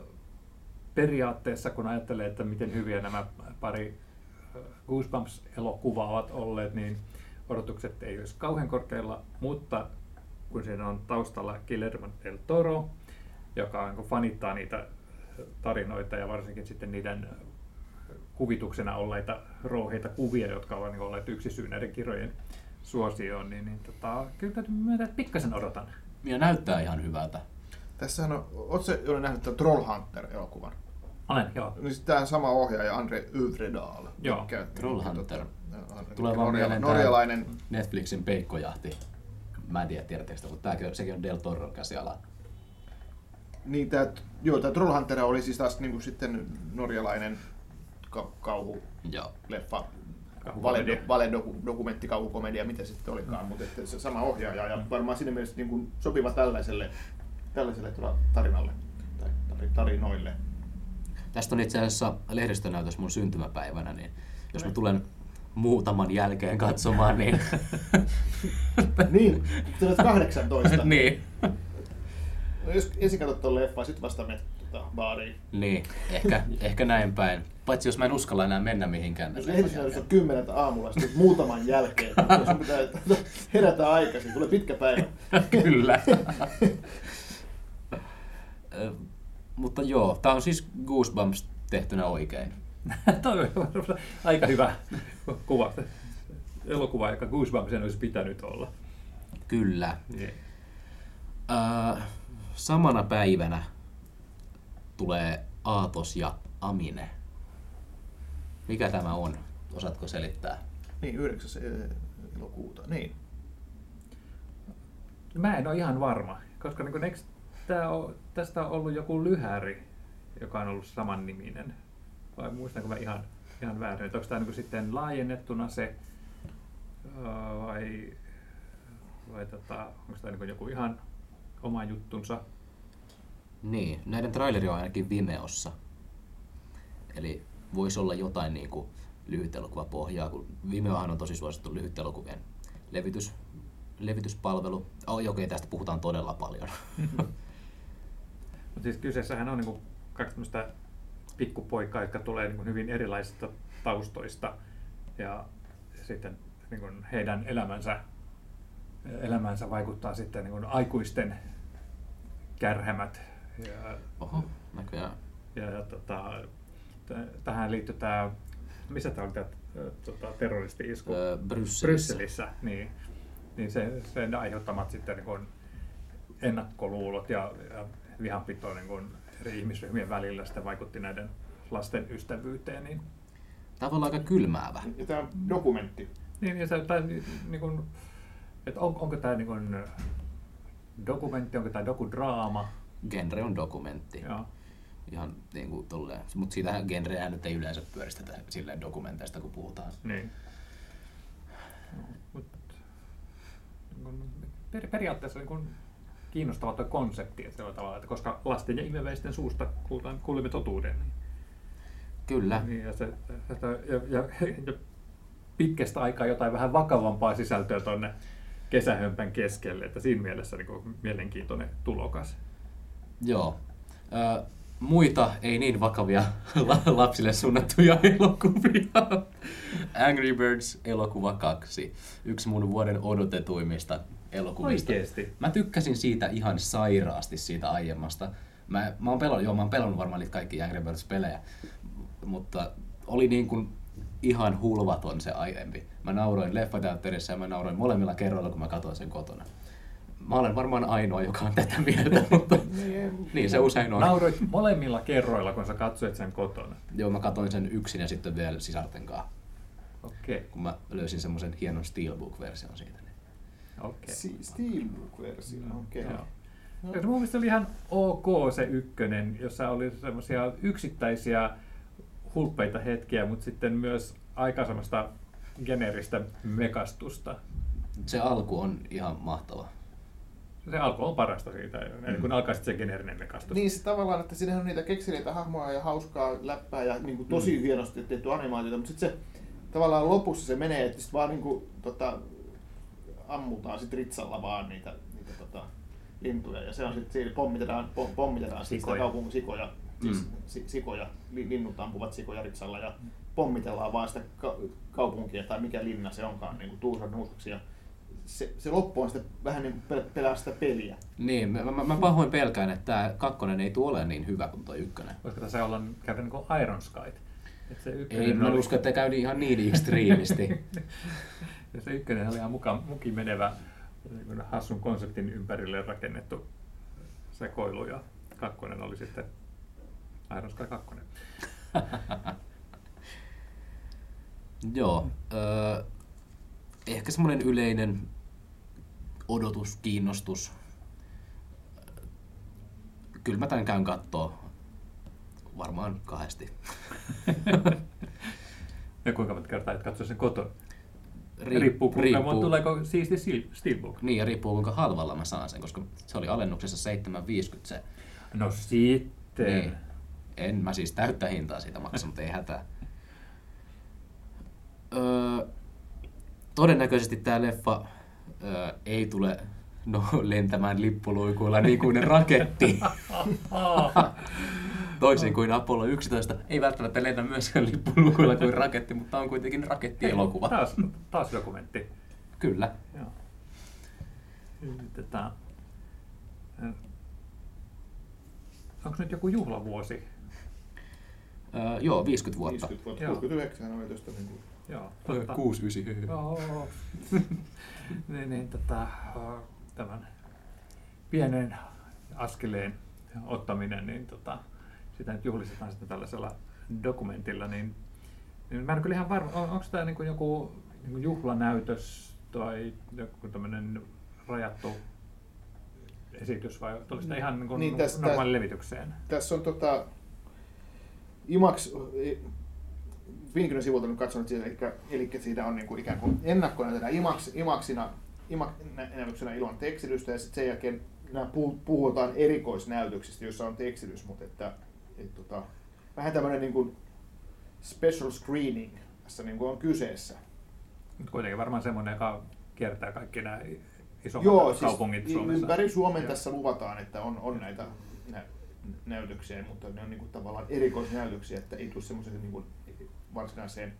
S4: periaatteessa kun ajattelee, että miten hyviä nämä pari äh, Goosebumps-elokuvaa ovat olleet, niin odotukset ei olisi kauhean korkealla, mutta kun siinä on taustalla Guillermo del Toro, joka niin kuin fanittaa niitä tarinoita ja varsinkin sitten niiden kuvituksena olleita rouheita kuvia, jotka ovat niin olleet yksi syy näiden kirjojen suosioon, niin, niin tota, kyllä täytyy myöntää, että pikkasen odotan.
S2: Ja näyttää ihan hyvältä.
S3: Tässähän on, ootko se Joni nähnyt tämän Trollhunter-elokuvan?
S4: Olen, joo.
S3: Niin tämä on sama ohjaaja Andre Övredal.
S4: Joo,
S2: Trollhunter.
S3: Tota, on
S2: Tulee vaan
S3: norjalainen.
S2: Netflixin peikkojahti. Mä en tiedä, tiedättekö sitä, mutta tääkin, sekin on Del Toron käsiala.
S3: Niin, tää, joo, tämä Trollhunter oli siis taas niinku sitten norjalainen ka- kauhu
S2: Joo.
S3: leffa,
S4: Kauhukomedia.
S3: vale, doku, kauhukomedia, mitä se sitten olikaan, mutta että se sama ohjaaja ja varmaan siinä mielessä niin kuin sopiva tällaiselle, tällaiselle tuolla tarinalle tai tari- tarinoille.
S2: Tästä on itse asiassa lehdistönäytös mun syntymäpäivänä, niin jos mä tulen muutaman jälkeen katsomaan, niin...
S3: niin, sä olet 18.
S2: niin.
S3: No, jos ensin katsot tuon leffan, sit vasta menet tota, baariin.
S2: Niin, ehkä, ehkä näin päin. Paitsi jos mä en uskalla enää mennä mihinkään.
S3: Jos lehdistönäytös on kymmeneltä aamulla, sitten muutaman jälkeen, jos sun pitää herätä aikaisin, tulee pitkä päivä.
S2: Kyllä. Mutta joo, tää on siis Goosebumps tehtynä oikein.
S4: Toi on aika hyvä kuva. Elokuva, joka Goosebumpsen olisi pitänyt olla.
S2: Kyllä.
S4: Niin.
S2: Ö, samana päivänä tulee Aatos ja Amine. Mikä tämä on? Osaatko selittää?
S3: Niin, 9. elokuuta. Niin.
S4: Mä en ole ihan varma, koska niin eikö tää on, tästä on ollut joku lyhäri, joka on ollut saman niminen. Vai muistanko mä ihan, ihan väärin, että onko tämä niin sitten laajennettuna se, vai, vai tota, onko tämä niin joku ihan oma juttunsa?
S2: Niin, näiden traileri on ainakin Vimeossa. Eli voisi olla jotain niin kuin lyhytelokuvapohjaa, kun Vimeohan on tosi suosittu lyhytelokuvien levitys, levityspalvelu. Oh, okei, tästä puhutaan todella paljon.
S4: Mutta siis kyseessähän on niin kaksi tämmöistä pikkupoikaa, jotka tulee niin hyvin erilaisista taustoista ja sitten niin kuin heidän elämänsä, elämänsä vaikuttaa sitten niin kuin aikuisten kärhämät ja,
S2: Oho, näköjään.
S4: ja, ja tota, t- tähän liittyy tämä, missä tämä oli tämä tota, terroristi-isku?
S2: Öö, Brysselissä.
S4: Brysselissä, niin, niin se, sen aiheuttamat sitten niin kuin ennakkoluulot ja, ja vihanpito niin kuin eri ihmisryhmien välillä sitten vaikutti näiden lasten ystävyyteen. Niin,
S2: Tämä olla aika kylmäävä.
S3: Ja tämä on dokumentti.
S4: niin, ja se, tai, niin kuin, että on, onko tämä niin kuin dokumentti, onko tämä dokudraama?
S2: Genre on dokumentti.
S4: Joo.
S2: Ihan niin kuin tolleen. Mutta siitähän genreä nyt ei yleensä pyöristetä silleen dokumenteista, kun puhutaan.
S4: Niin. No, mut, niin kun, per, periaatteessa niin kun kiinnostava tuo konsepti, että, tavalla, että koska lasten ja imeväisten suusta kuulimme totuuden. Niin,
S2: Kyllä.
S4: niin ja, se, että, ja, ja, ja, pitkästä aikaa jotain vähän vakavampaa sisältöä tuonne kesähömpän keskelle, että siinä mielessä niin kuin, mielenkiintoinen tulokas.
S2: Joo. Ö, muita ei niin vakavia la- lapsille suunnattuja elokuvia. Angry Birds elokuva 2. Yksi mun vuoden odotetuimmista elokuvista.
S4: Oikeesti?
S2: Mä tykkäsin siitä ihan sairaasti siitä aiemmasta. Mä, mä oon pelannut, joo, mä oon pelannut varmaan niitä kaikki Angry Birds-pelejä, mutta oli niin kuin ihan hulvaton se aiempi. Mä nauroin leffateatterissa ja mä nauroin molemmilla kerroilla, kun mä katsoin sen kotona. Mä olen varmaan ainoa, joka on tätä mieltä, mutta niin se usein on.
S4: Nauroit molemmilla kerroilla, kun sä katsoit sen kotona.
S2: Joo, mä katsoin sen yksin ja sitten vielä sisarten kanssa,
S4: Okei,
S2: kun mä löysin semmoisen hienon Steelbook-version siitä.
S3: Si- Steelbook-versio, okei.
S4: Joo. Ja mun mielestä oli ihan ok se ykkönen, jossa oli semmoisia yksittäisiä hulppeita hetkiä, mutta sitten myös aika semmoista geneeristä mekastusta.
S2: Se alku on ihan mahtava.
S4: Se alku on parasta siitä, eli kun alkaa sitten se geneerinen mekastus.
S3: Niin se tavallaan, että siinähän on niitä kekseliäitä hahmoja ja hauskaa läppää ja niin kuin tosi
S2: Mm.
S3: hienosti tehty animaatiota, mutta sitten se tavallaan lopussa se menee, että sit vaan niin kuin, tota, ammutaan sit ritsalla vaan niitä, niitä tota, lintuja ja se on sitten siinä pommitetaan, pom, pommitetaan sit sitä
S4: Sikoja.
S3: kaupungin sikoja, siis
S2: Mm.
S3: si, sikoja, li, linnut ampuvat sikoja ritsalla ja pommitellaan vaan sitä ka, kaupunkia tai mikä linna se onkaan niin tuusan nuuskaksi ja se, se loppu on sitten vähän niin kuin pel- pelaa sitä peliä.
S2: Niin, mä, mä, mä pahoin pelkään, että tämä kakkonen ei tule ole niin hyvä kuin tuo ykkönen.
S4: Voisiko tässä olla käydä niin kuin Iron Sky? Että se ykkönen
S2: Ei, mä
S4: oli-
S2: usko, että käy ihan niin ekstriimisti.
S4: Ja se ykkönen oli ihan mukaan muki menevä niin hassun konseptin ympärille rakennettu sekoilu ja kakkonen oli sitten Iron Sky 2.
S2: Joo. Öö, ehkä semmoinen yleinen odotus, kiinnostus. Kyllä mä tän käyn kattoo. Varmaan kahdesti.
S4: Ja kuinka monta kertaa et katso sen kotona?
S2: Riip-
S4: riippuu, kuinka riippuu. tuleeko siisti Steelbook.
S2: Niin, ja riippuu kuinka halvalla mä saan sen, koska se oli alennuksessa 7,50 se.
S4: No sitten.
S2: Niin. En mä siis täyttä hintaa siitä maksa, mutta ei hätää. Öö, todennäköisesti tämä leffa öö, ei tule no, lentämään lippuluikuilla niin kuin raketti. Toisin kuin Apollo 11 ei välttämättä lennä myöskään lippuluikuilla kuin raketti, mutta on kuitenkin rakettielokuva.
S4: Taas, taas dokumentti.
S2: Kyllä.
S4: Joo. Tätä, onko nyt joku juhlavuosi?
S2: Öö, joo, 50 vuotta.
S3: 50 vuotta,
S4: Joo.
S3: 69 oli tuosta niin kuin
S4: Joo. Totta.
S2: 69.
S4: Joo. niin, niin, tätä, tämän pienen askeleen ottaminen, niin tota, sitä nyt juhlistetaan sitten tällaisella dokumentilla, niin, niin mä en kyllä ihan varma, on, onko tämä niin joku niin juhlanäytös tai joku tämmöinen rajattu esitys vai olisi tämä ihan niin kuin
S3: Niin,
S4: niin
S3: tästä-
S4: normaali levitykseen?
S3: Tässä on tota, IMAX, Vinkinen sivulta nyt katsonut siitä, eli, eli siitä on niin kuin ikään kuin ennakkona tätä IMAX, IMAXina, IMAX-näytöksenä ilman tekstitystä, ja sitten sen jälkeen puhutaan erikoisnäytöksistä, joissa on tekstitys, mutta että, et, tota, vähän tämmöinen niin kuin special screening tässä niin kuin on kyseessä.
S4: Mutta kuitenkin varmaan semmoinen, joka kiertää kaikki nämä isommat
S3: Joo,
S4: kaupungit
S3: siis
S4: Suomessa.
S3: ympäri Suomen
S4: Joo.
S3: tässä luvataan, että on, on näitä nä, näytöksiä, mutta ne on niin kuin tavallaan erikoisnäytöksiä, että ei tule semmoiseen niin kuin varsinaiseen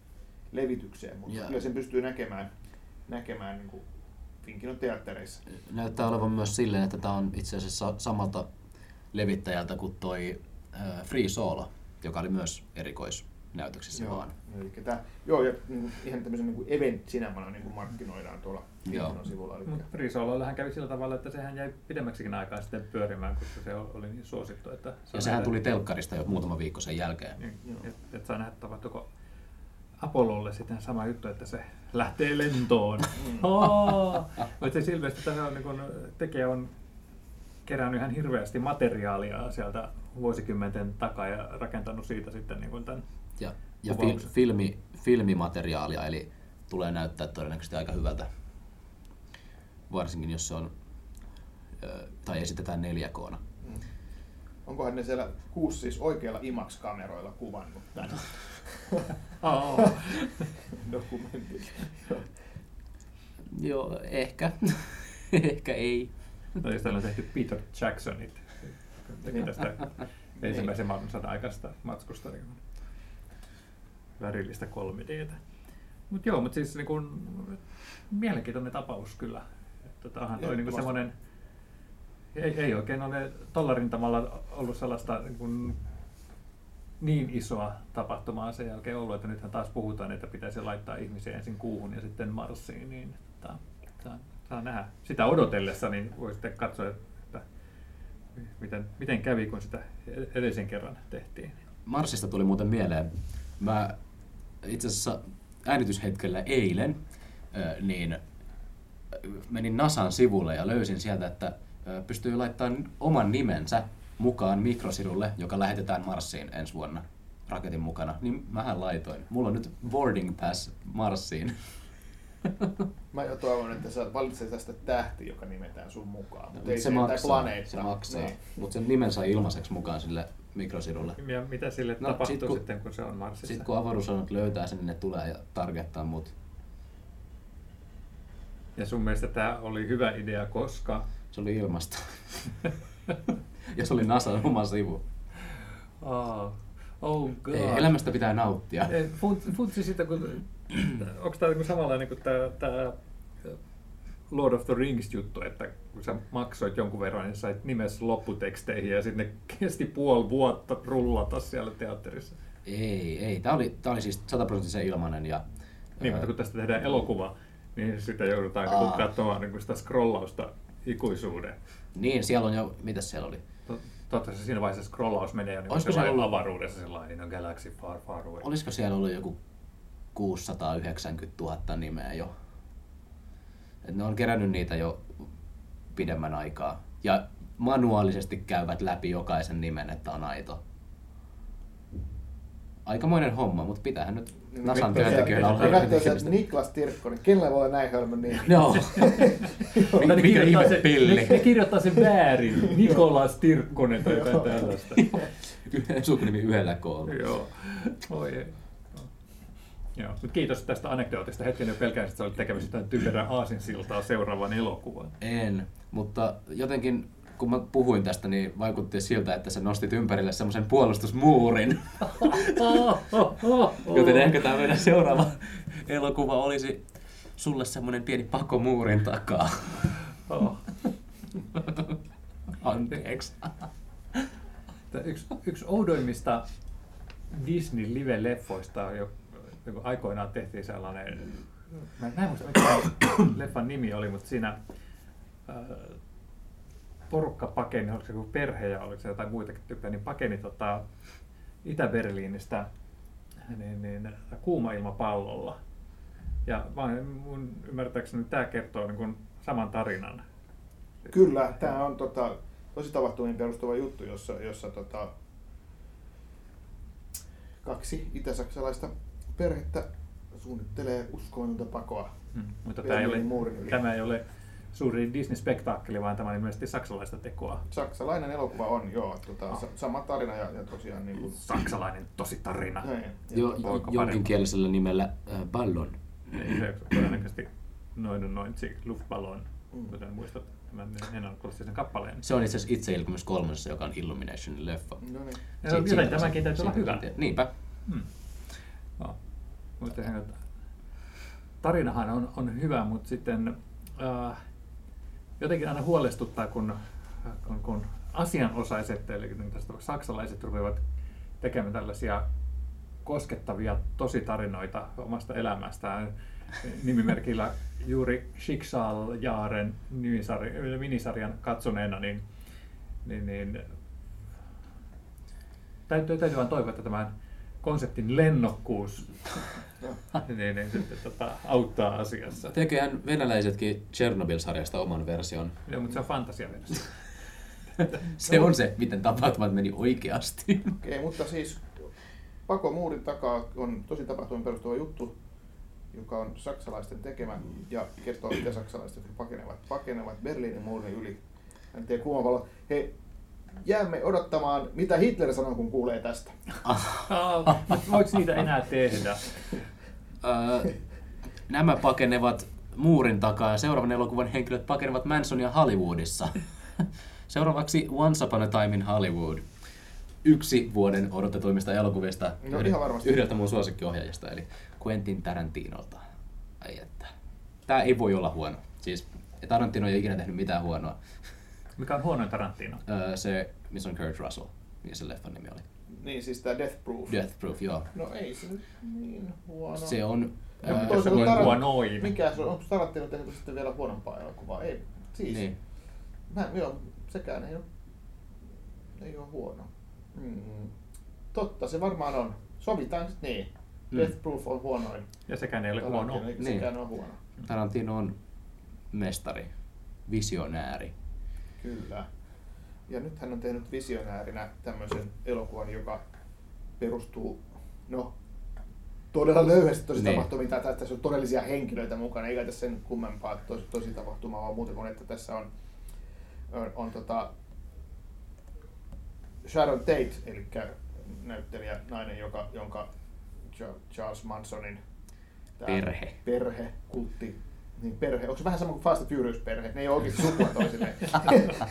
S3: levitykseen, mutta
S2: Joo.
S3: kyllä sen pystyy näkemään, näkemään niin kuin Finkinon teattereissa.
S2: Näyttää olevan myös silleen, että tämä on itse asiassa samalta levittäjältä kuin toi Free Solo, joka oli myös erikoisnäytöksissä
S3: Joo,
S2: vaan.
S3: eli tää, joo, ja niin ihan tämmöisen niin kuin event cinemana niin kuin markkinoidaan tuolla
S2: Joo.
S3: Sivulla. Eli,
S4: Mutta Friisolollahan kävi sillä tavalla, että sehän jäi pidemmäksikin aikaa sitten pyörimään, koska se oli niin suosittu. Että
S2: Ja sehän tuli telkkarista jo muutama viikko sen jälkeen.
S4: Niin,
S3: Joo.
S4: et, saa nähdä, tapahtuuko Apollolle sitten sama juttu, että se lähtee lentoon. Oh! Mutta se ilmeisesti tässä on, niin kun, tekijä on kerännyt ihan hirveästi materiaalia sieltä vuosikymmenten takaa ja rakentanut siitä sitten niin kuin tämän
S2: Ja, ja
S4: Kuvauksen.
S2: fi, filmi, filmimateriaalia, eli tulee näyttää todennäköisesti aika hyvältä. Varsinkin jos se on, tai esitetään 4K.
S3: Mm. Onkohan ne siellä kuusi siis oikeilla IMAX-kameroilla kuvannut tämän
S4: Oh.
S3: dokumentin?
S2: Joo, ehkä. ehkä ei.
S4: Tai jos täällä on tehty Peter Jacksonit, teki tästä ensimmäisen maailmansodan aikaista matskusta niin värillistä 3Dtä. Mutta joo, mutta siis niin kun, mielenkiintoinen tapaus kyllä. Että Tämähän toi niin semmoinen, ei, ei oikein ole tolla rintamalla ollut sellaista niin, kun, niin isoa tapahtumaa sen jälkeen ollut, että nythän taas puhutaan, että pitäisi laittaa ihmisiä ensin kuuhun ja sitten Marsiin, niin saa, saa, saa nähdä. Sitä odotellessa niin voi sitten katsoa, että miten, miten kävi, kun sitä edellisen kerran tehtiin.
S2: Marsista tuli muuten mieleen. Mä itse asiassa äänityshetkellä eilen niin menin Nasan sivulle ja löysin sieltä, että pystyy laittamaan oman nimensä mukaan mikrosirulle, joka lähetetään Marsiin ensi vuonna. raketin mukana, niin mähän laitoin. Mulla on nyt boarding pass Marsiin.
S3: Mä jo toivon, että sä valitset tästä tähti, joka nimetään sun mukaan. Mutta
S2: Mut
S3: ei se,
S2: maksaa,
S3: tai planeetta.
S2: se maksaa.
S3: Niin.
S2: Mutta sen nimen sai ilmaiseksi mukaan sille mikrosirulle.
S4: Ja mitä sille
S2: No,
S4: tapahtuu
S2: sit kun-
S4: sitten, kun se on Marsissa?
S2: Sitten kun avaruusalueet löytää sen, niin ne tulee ja targettaa mut.
S4: Ja sun mielestä tämä oli hyvä idea, koska...
S2: Se oli ilmasta. ja se oli NASAn oma sivu.
S4: Oh, oh god.
S2: Ei, elämästä pitää nauttia.
S4: Ei, Funtsi, funtsi sitä, kun... Onko tämä niinku samanlainen kuin tämä, tämä Lord of the Rings juttu, että kun sä maksoit jonkun verran, niin sait nimessä lopputeksteihin ja sitten ne kesti puoli vuotta rullata siellä teatterissa.
S2: Ei, ei. Tämä oli, tää oli siis sataprosenttisen ilmanen ja...
S4: Niin,
S2: ää,
S4: mutta kun tästä tehdään elokuva, niin sitä joudutaan niinku
S2: Aa.
S4: katsomaan niinku sitä scrollausta ikuisuuden.
S2: Niin, siellä on jo... Mitäs siellä oli?
S4: To- Toivottavasti siinä vaiheessa scrollaus menee jo niin
S2: Olisiko se
S4: sellainen
S2: ollut-
S4: avaruudessa sellainen on galaxy far far away.
S2: Olisiko siellä ollut joku 690 000 nimeä jo? Et ne on kerännyt niitä jo pidemmän aikaa. Ja manuaalisesti käyvät läpi jokaisen nimen, että on aito. Aikamoinen homma, mutta pitäähän nyt Nasan
S3: Nyt tosiaan-
S2: työntekijöillä olla semmoista-
S3: Niklas Tirkkonen. Kenellä voi olla näin hölmön nimi?
S4: Tai ne
S2: Mikä
S4: kirjoittaa
S2: ihme pilli?
S4: Ne, ne kirjoittaa sen väärin. Nikolas Tirkkonen tai jotain tällaista.
S2: Sukunimi yhdellä koolla.
S4: Joo. Oi ei. Joo, mutta kiitos tästä anekdootista. Hetken jo pelkään, että sä olit tekemässä jotain typerää aasinsiltaa seuraavan elokuvan.
S2: En, mutta jotenkin kun mä puhuin tästä, niin vaikutti siltä, että sä nostit ympärille semmoisen puolustusmuurin. Joten ehkä tämä meidän seuraava elokuva olisi sulle semmoinen pieni pako muurin takaa. Anteeksi.
S4: Yksi, yksi oudoimmista Disney live-leffoista, jo, jo aikoinaan tehtiin sellainen, mä en muista mikä leffan nimi oli, mutta siinä äh, porukka pakeni, oliko se joku perhe ja oliko se jotain muitakin tyyppejä, niin pakeni tota, Itä-Berliinistä niin, niin, kuumailmapallolla. Ja mun ymmärtääkseni tämä kertoo niin kuin saman tarinan.
S3: Kyllä, tämä on tota, tosi tapahtumiin perustuva juttu, jossa, jossa tota, kaksi itä-saksalaista perhettä suunnittelee uskomatonta pakoa.
S4: Mm, mutta tämä ei, ole, tämä ei ole suuri Disney-spektaakkeli, vaan tämä on ilmeisesti saksalaista tekoa.
S3: Saksalainen elokuva on, joo, tota,
S4: Ah.
S3: sa- sama tarina ja, ja tosiaan niin kuin,
S4: Saksalainen tosi tarina.
S2: Jo,
S3: tota,
S4: Poika
S2: jonkin
S4: parempi.
S2: kielisellä nimellä äh, Ballon.
S4: Todennäköisesti noin noin Luftballon,
S3: Mm.
S4: kuten muistat tämän nenankulistisen kappaleen.
S2: Se on itse asiassa itse ilmestys kolmosessa, joka on Illuminationin leffa.
S3: No niin.
S4: Joten
S2: siitä
S4: tämäkin täytyy olla hyvä.
S2: Niinpä.
S4: Hmm. Mutta sehän, että tarinahan on, on hyvä, mutta sitten äh, jotenkin aina huolestuttaa, kun, kun, kun asianosaiset, eli tästä saksalaiset rupeavat tekemään tällaisia koskettavia tositarinoita omasta elämästään. Nimimerkillä juuri Schicksaljaaren minisarjan katsoneena, niin, niin, niin täytyy, täytyy vain toivoa, että tämän konseptin lennokkuus niin, niin, sitten, tota, auttaa asiassa.
S2: Tekehän venäläisetkin Chernobyl-sarjasta oman version.
S4: Joo, mutta se on fantasiaversio.
S2: Se on se, miten tapahtumat meni oikeasti.
S3: Okei, mutta siis Pako muurin takaa on tosi tapahtumiin perustuva juttu, joka on saksalaisten tekemä ja kertoo, miten saksalaiset jotka pakenevat, pakenevat Berliinin muurin yli. En tiedä, kuumavalo. Hei, jäämme odottamaan, mitä Hitler sanoo, kun kuulee tästä.
S4: Voiko niitä enää tehdä?
S2: Öö, Nämä pakenevat muurin takaa ja seuraavan elokuvan henkilöt pakenevat Mansonia Hollywoodissa. Seuraavaksi Once Upon a Time in Hollywood. Yksi vuoden odotetuimmista elokuvista
S3: No, varmasti.
S2: yhdeltä mun suosikkiohjaajista, eli Quentin Tarantinolta. Ai että. Tää ei voi olla huono. Siis Tarantino ei ole ikinä tehnyt mitään huonoa.
S4: Mikä on huonoin Tarantino?
S2: Öö, se, missä on Kurt Russell, mikä se leffan nimi oli.
S3: Niin, siis tämä Death Proof.
S2: Death Proof, joo.
S3: No ei se nyt niin huono.
S2: Se on...
S3: No, toisaalta
S4: se on
S3: Tarant-
S4: huonoin.
S3: Mikä se on? Onko Tarantino tehnyt sitten vielä huonompaa elokuvaa? Ei. Siis.
S2: niin.
S3: Mä, joo, sekään ei ole, ei ole huono. Mm. Totta, se varmaan on. Sovitaan sitten niin.
S2: Mm.
S3: Death Proof on huonoin.
S4: Ja sekään ei ole huono.
S3: Tarantino, eikä
S2: Niin.
S3: sekään ole huono.
S2: Tarantino on mestari, visionääri.
S3: Kyllä. Ja nyt hän on tehnyt visionäärinä tämmöisen elokuvan, joka perustuu, no, todella löyhästi tosi
S2: Niin.
S3: tapahtumiin, tai tässä on todellisia henkilöitä mukana, eikä tässä sen kummempaa tosi, tosi tapahtumaa, vaan muuta kuin, että tässä on, on, on tota Sharon Tate, eli näyttelijä nainen, joka, jonka Cha- Charles Mansonin
S2: Perhe.
S3: perhe, kultti, niin perhe, onko se vähän sama kuin Fast and Furious perhe, ne ei ole oikeasti sukua toisilleen.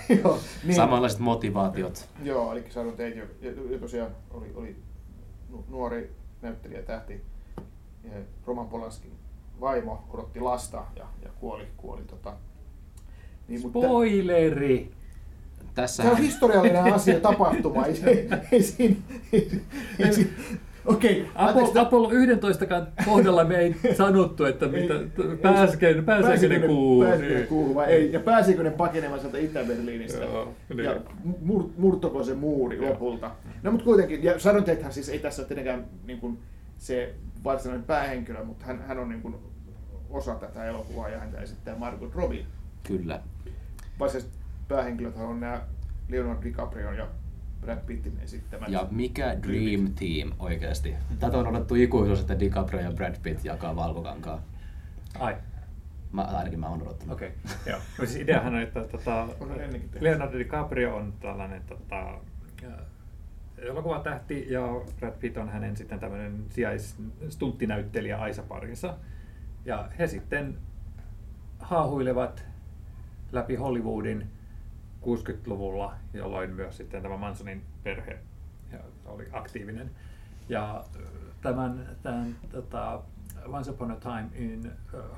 S3: Joo, niin.
S2: Samanlaiset motivaatiot.
S3: Joo, eli Sharon Tate, joka, joka tosiaan oli, oli nu- nuori näyttelijä tähti. Ja Roman Polanskin vaimo odotti lasta ja, ja kuoli, kuoli tota. Niin, mutta
S4: Spoileri!
S2: Tässä
S3: tämä on historiallinen asia, tapahtuma. Ei, ei, ei siinä, ei, ei, siinä. Okei,
S4: Apollo,
S3: anteeksi,
S4: Apollo 11 kohdalla me ei sanottu, että mitä, pääsikö, ne kuuhun.
S3: Pääsikö ne kuuhun vai ei? Ja pääsikö ne pakenemaan sieltä Itä-Berliinistä?
S4: Joo, niin.
S3: ja mur, murtuko se muuri lopulta? No mutta kuitenkin, ja Sharon Tatehän siis ei tässä ole tietenkään niin kuin se varsinainen päähenkilö, mutta hän, hän on niin kuin osa tätä elokuvaa ja häntä esittää Margot Robbie.
S2: kyllä.
S3: Varsinaiset päähenkilöt on nämä Leonardo DiCaprio ja Brad Pittin esittämät.
S2: Ja mikä Dream Team oikeasti? Tätä on odottu ikuisuus, että DiCaprio ja Brad Pitt jakaa valkokankaa.
S4: Ai,
S2: Mä, ainakin mä oon odottanut.
S4: okei. Okay. Joo. No siis ideahan on, että tota. Leonardo DiCaprio on tällainen tota, äh, elokuvatähti ja Brad Pitt on hänen sitten tämmöinen sijaisstunttinäyttelijä Aisa-parinsa. Ja he sitten haahuilevat läpi Hollywoodin 60-luvulla, jolloin myös sitten tämä Mansonin perhe ja oli aktiivinen. Ja tämän, tämän tota, Once Upon a Time in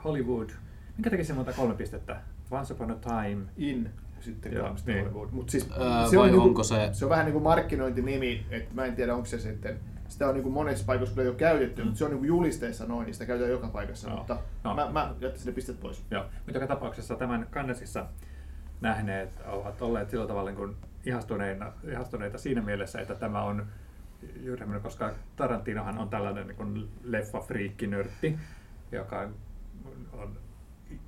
S4: Hollywood, minkä takia se monta kolme pistettä? Once Upon a Time
S3: In sitten
S4: Joo, niin.
S3: Hollywood. Mut siis,
S2: Öö, vai onko se-
S3: Se on vähän niin kuin markkinointinimi, että mä en tiedä onko se sitten, sitä on niin kuin monessa paikassa kyllä jo käytetty, mutta se on niin kuin julisteessa noin, niin sitä käytetään joka paikassa,
S4: Joo.
S3: mutta
S4: No.
S3: mä, mä jättäisin ne pistet pois.
S4: Joo, mutta joka tapauksessa tämän Cannesissa nähneet ovat olleet sillä tavalla niin ihastuneita, ihastuneita siinä mielessä, että tämä on juuri koska Tarantinohan on tällainen niin leffa-friikkinörtti, joka on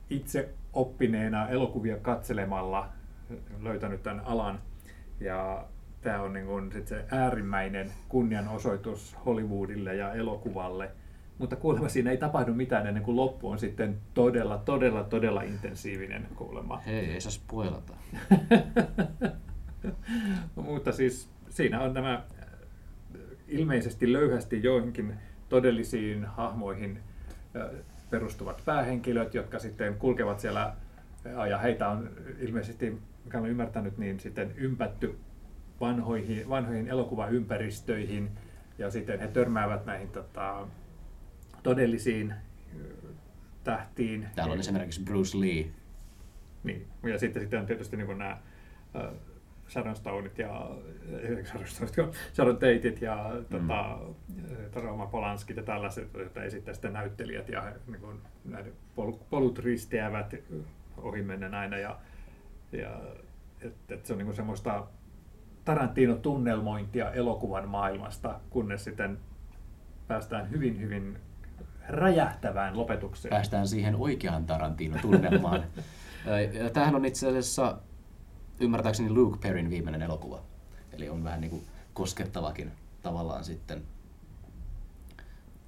S4: itse oppineena elokuvia katselemalla löytänyt tämän alan. Ja tämä on niin kuin sit se äärimmäinen kunnianosoitus Hollywoodille ja elokuvalle. Mutta kuulemma siinä ei tapahdu mitään ennen kuin loppu on sitten todella, todella, todella intensiivinen kuulemma.
S2: Hei, ei saa spoilata.
S4: Mutta siis siinä on nämä äh, ilmeisesti löyhästi joihinkin todellisiin hahmoihin äh, perustuvat päähenkilöt, jotka sitten kulkevat siellä, äh, ja heitä on ilmeisesti, mikä olen ymmärtänyt, niin sitten ympätty vanhoihin, vanhoihin elokuvaympäristöihin, ja sitten he törmäävät näihin tota, todellisiin äh, tähtiin.
S2: Täällä on esimerkiksi Bruce Lee.
S4: Niin, ja sitten, sitten on tietysti niin nämä äh, Sharon Stoneit ja Sharon, Tateit ja tota, äh, Roma Polanskit ja tällaiset, joita esittää sitten näyttelijät ja niin kuin, näiden pol- polut risteävät ohimennen aina ja, ja et, et se on niin semmoista Tarantino-tunnelmointia elokuvan maailmasta, kunnes sitten päästään hyvin, hyvin räjähtävään lopetukseen.
S2: Päästään siihen oikeaan Tarantino-tunnelmaan. Tämähän on itse asiassa ymmärtääkseni Luke Perryn viimeinen elokuva. Eli on vähän niin kuin koskettavakin tavallaan sitten.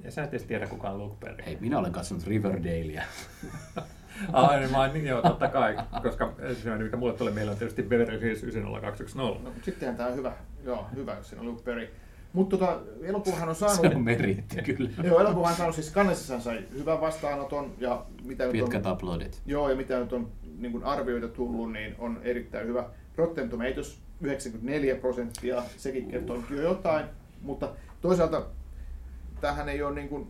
S4: Ja sä et edes tiedä, kuka on Luke Perry.
S2: Hei, minä olen katsonut Riverdalea.
S4: Ai, niin mä, niin, joo, totta kai, koska ensimmäinen, mikä mulle tulee mieleen, on tietysti Beverly Hills 90210.
S3: No, mutta sittenhän tämä on hyvä, joo, hyvä, jos siinä on Luke Perry. Mutta tota, elokuvahan on saanut...
S2: Se on meriitti kyllä.
S3: Joo, elokuvahan saanut siis Cannesissa sai hyvän vastaanoton ja mitä
S2: Pitkät
S3: on,
S2: uploadit.
S3: joo, ja mitä nyt on niin kuin arvioita tullut, niin on erittäin hyvä. Rotten Tomatoes 94 prosenttia, sekin kertoo jo jotain, mutta toisaalta tähän ei ole niin kuin,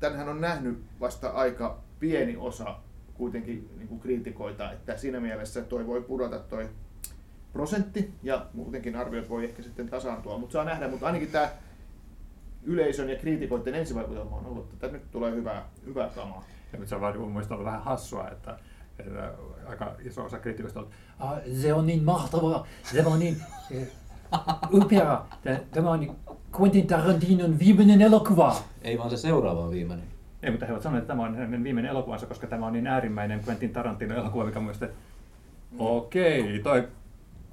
S3: tänhän on nähnyt vasta aika pieni osa kuitenkin niin kuin kriitikoita, että siinä mielessä toi voi pudota toi prosentti ja muutenkin arviot voi ehkä sitten tasaantua, mutta saa nähdä, mutta ainakin tämä yleisön ja kriitikoiden ensivaikutelma on ollut, että nyt tulee hyvää, hyvää kamaa.
S4: Ja nyt se on vaan mun mielestä ollut vähän hassua, että, että aika iso osa kriitikoista on, ah, se on niin mahtavaa, se on niin eh, upea, Tä- tämä on niin Quentin Tarantinon viimeinen elokuva.
S2: Ei vaan se seuraava on viimeinen.
S4: Ei, mutta he ovat sanoneet, että tämä on hänen viimeinen elokuvansa, koska tämä on niin äärimmäinen Quentin Tarantino elokuva, mikä mun mielestä, okei, toi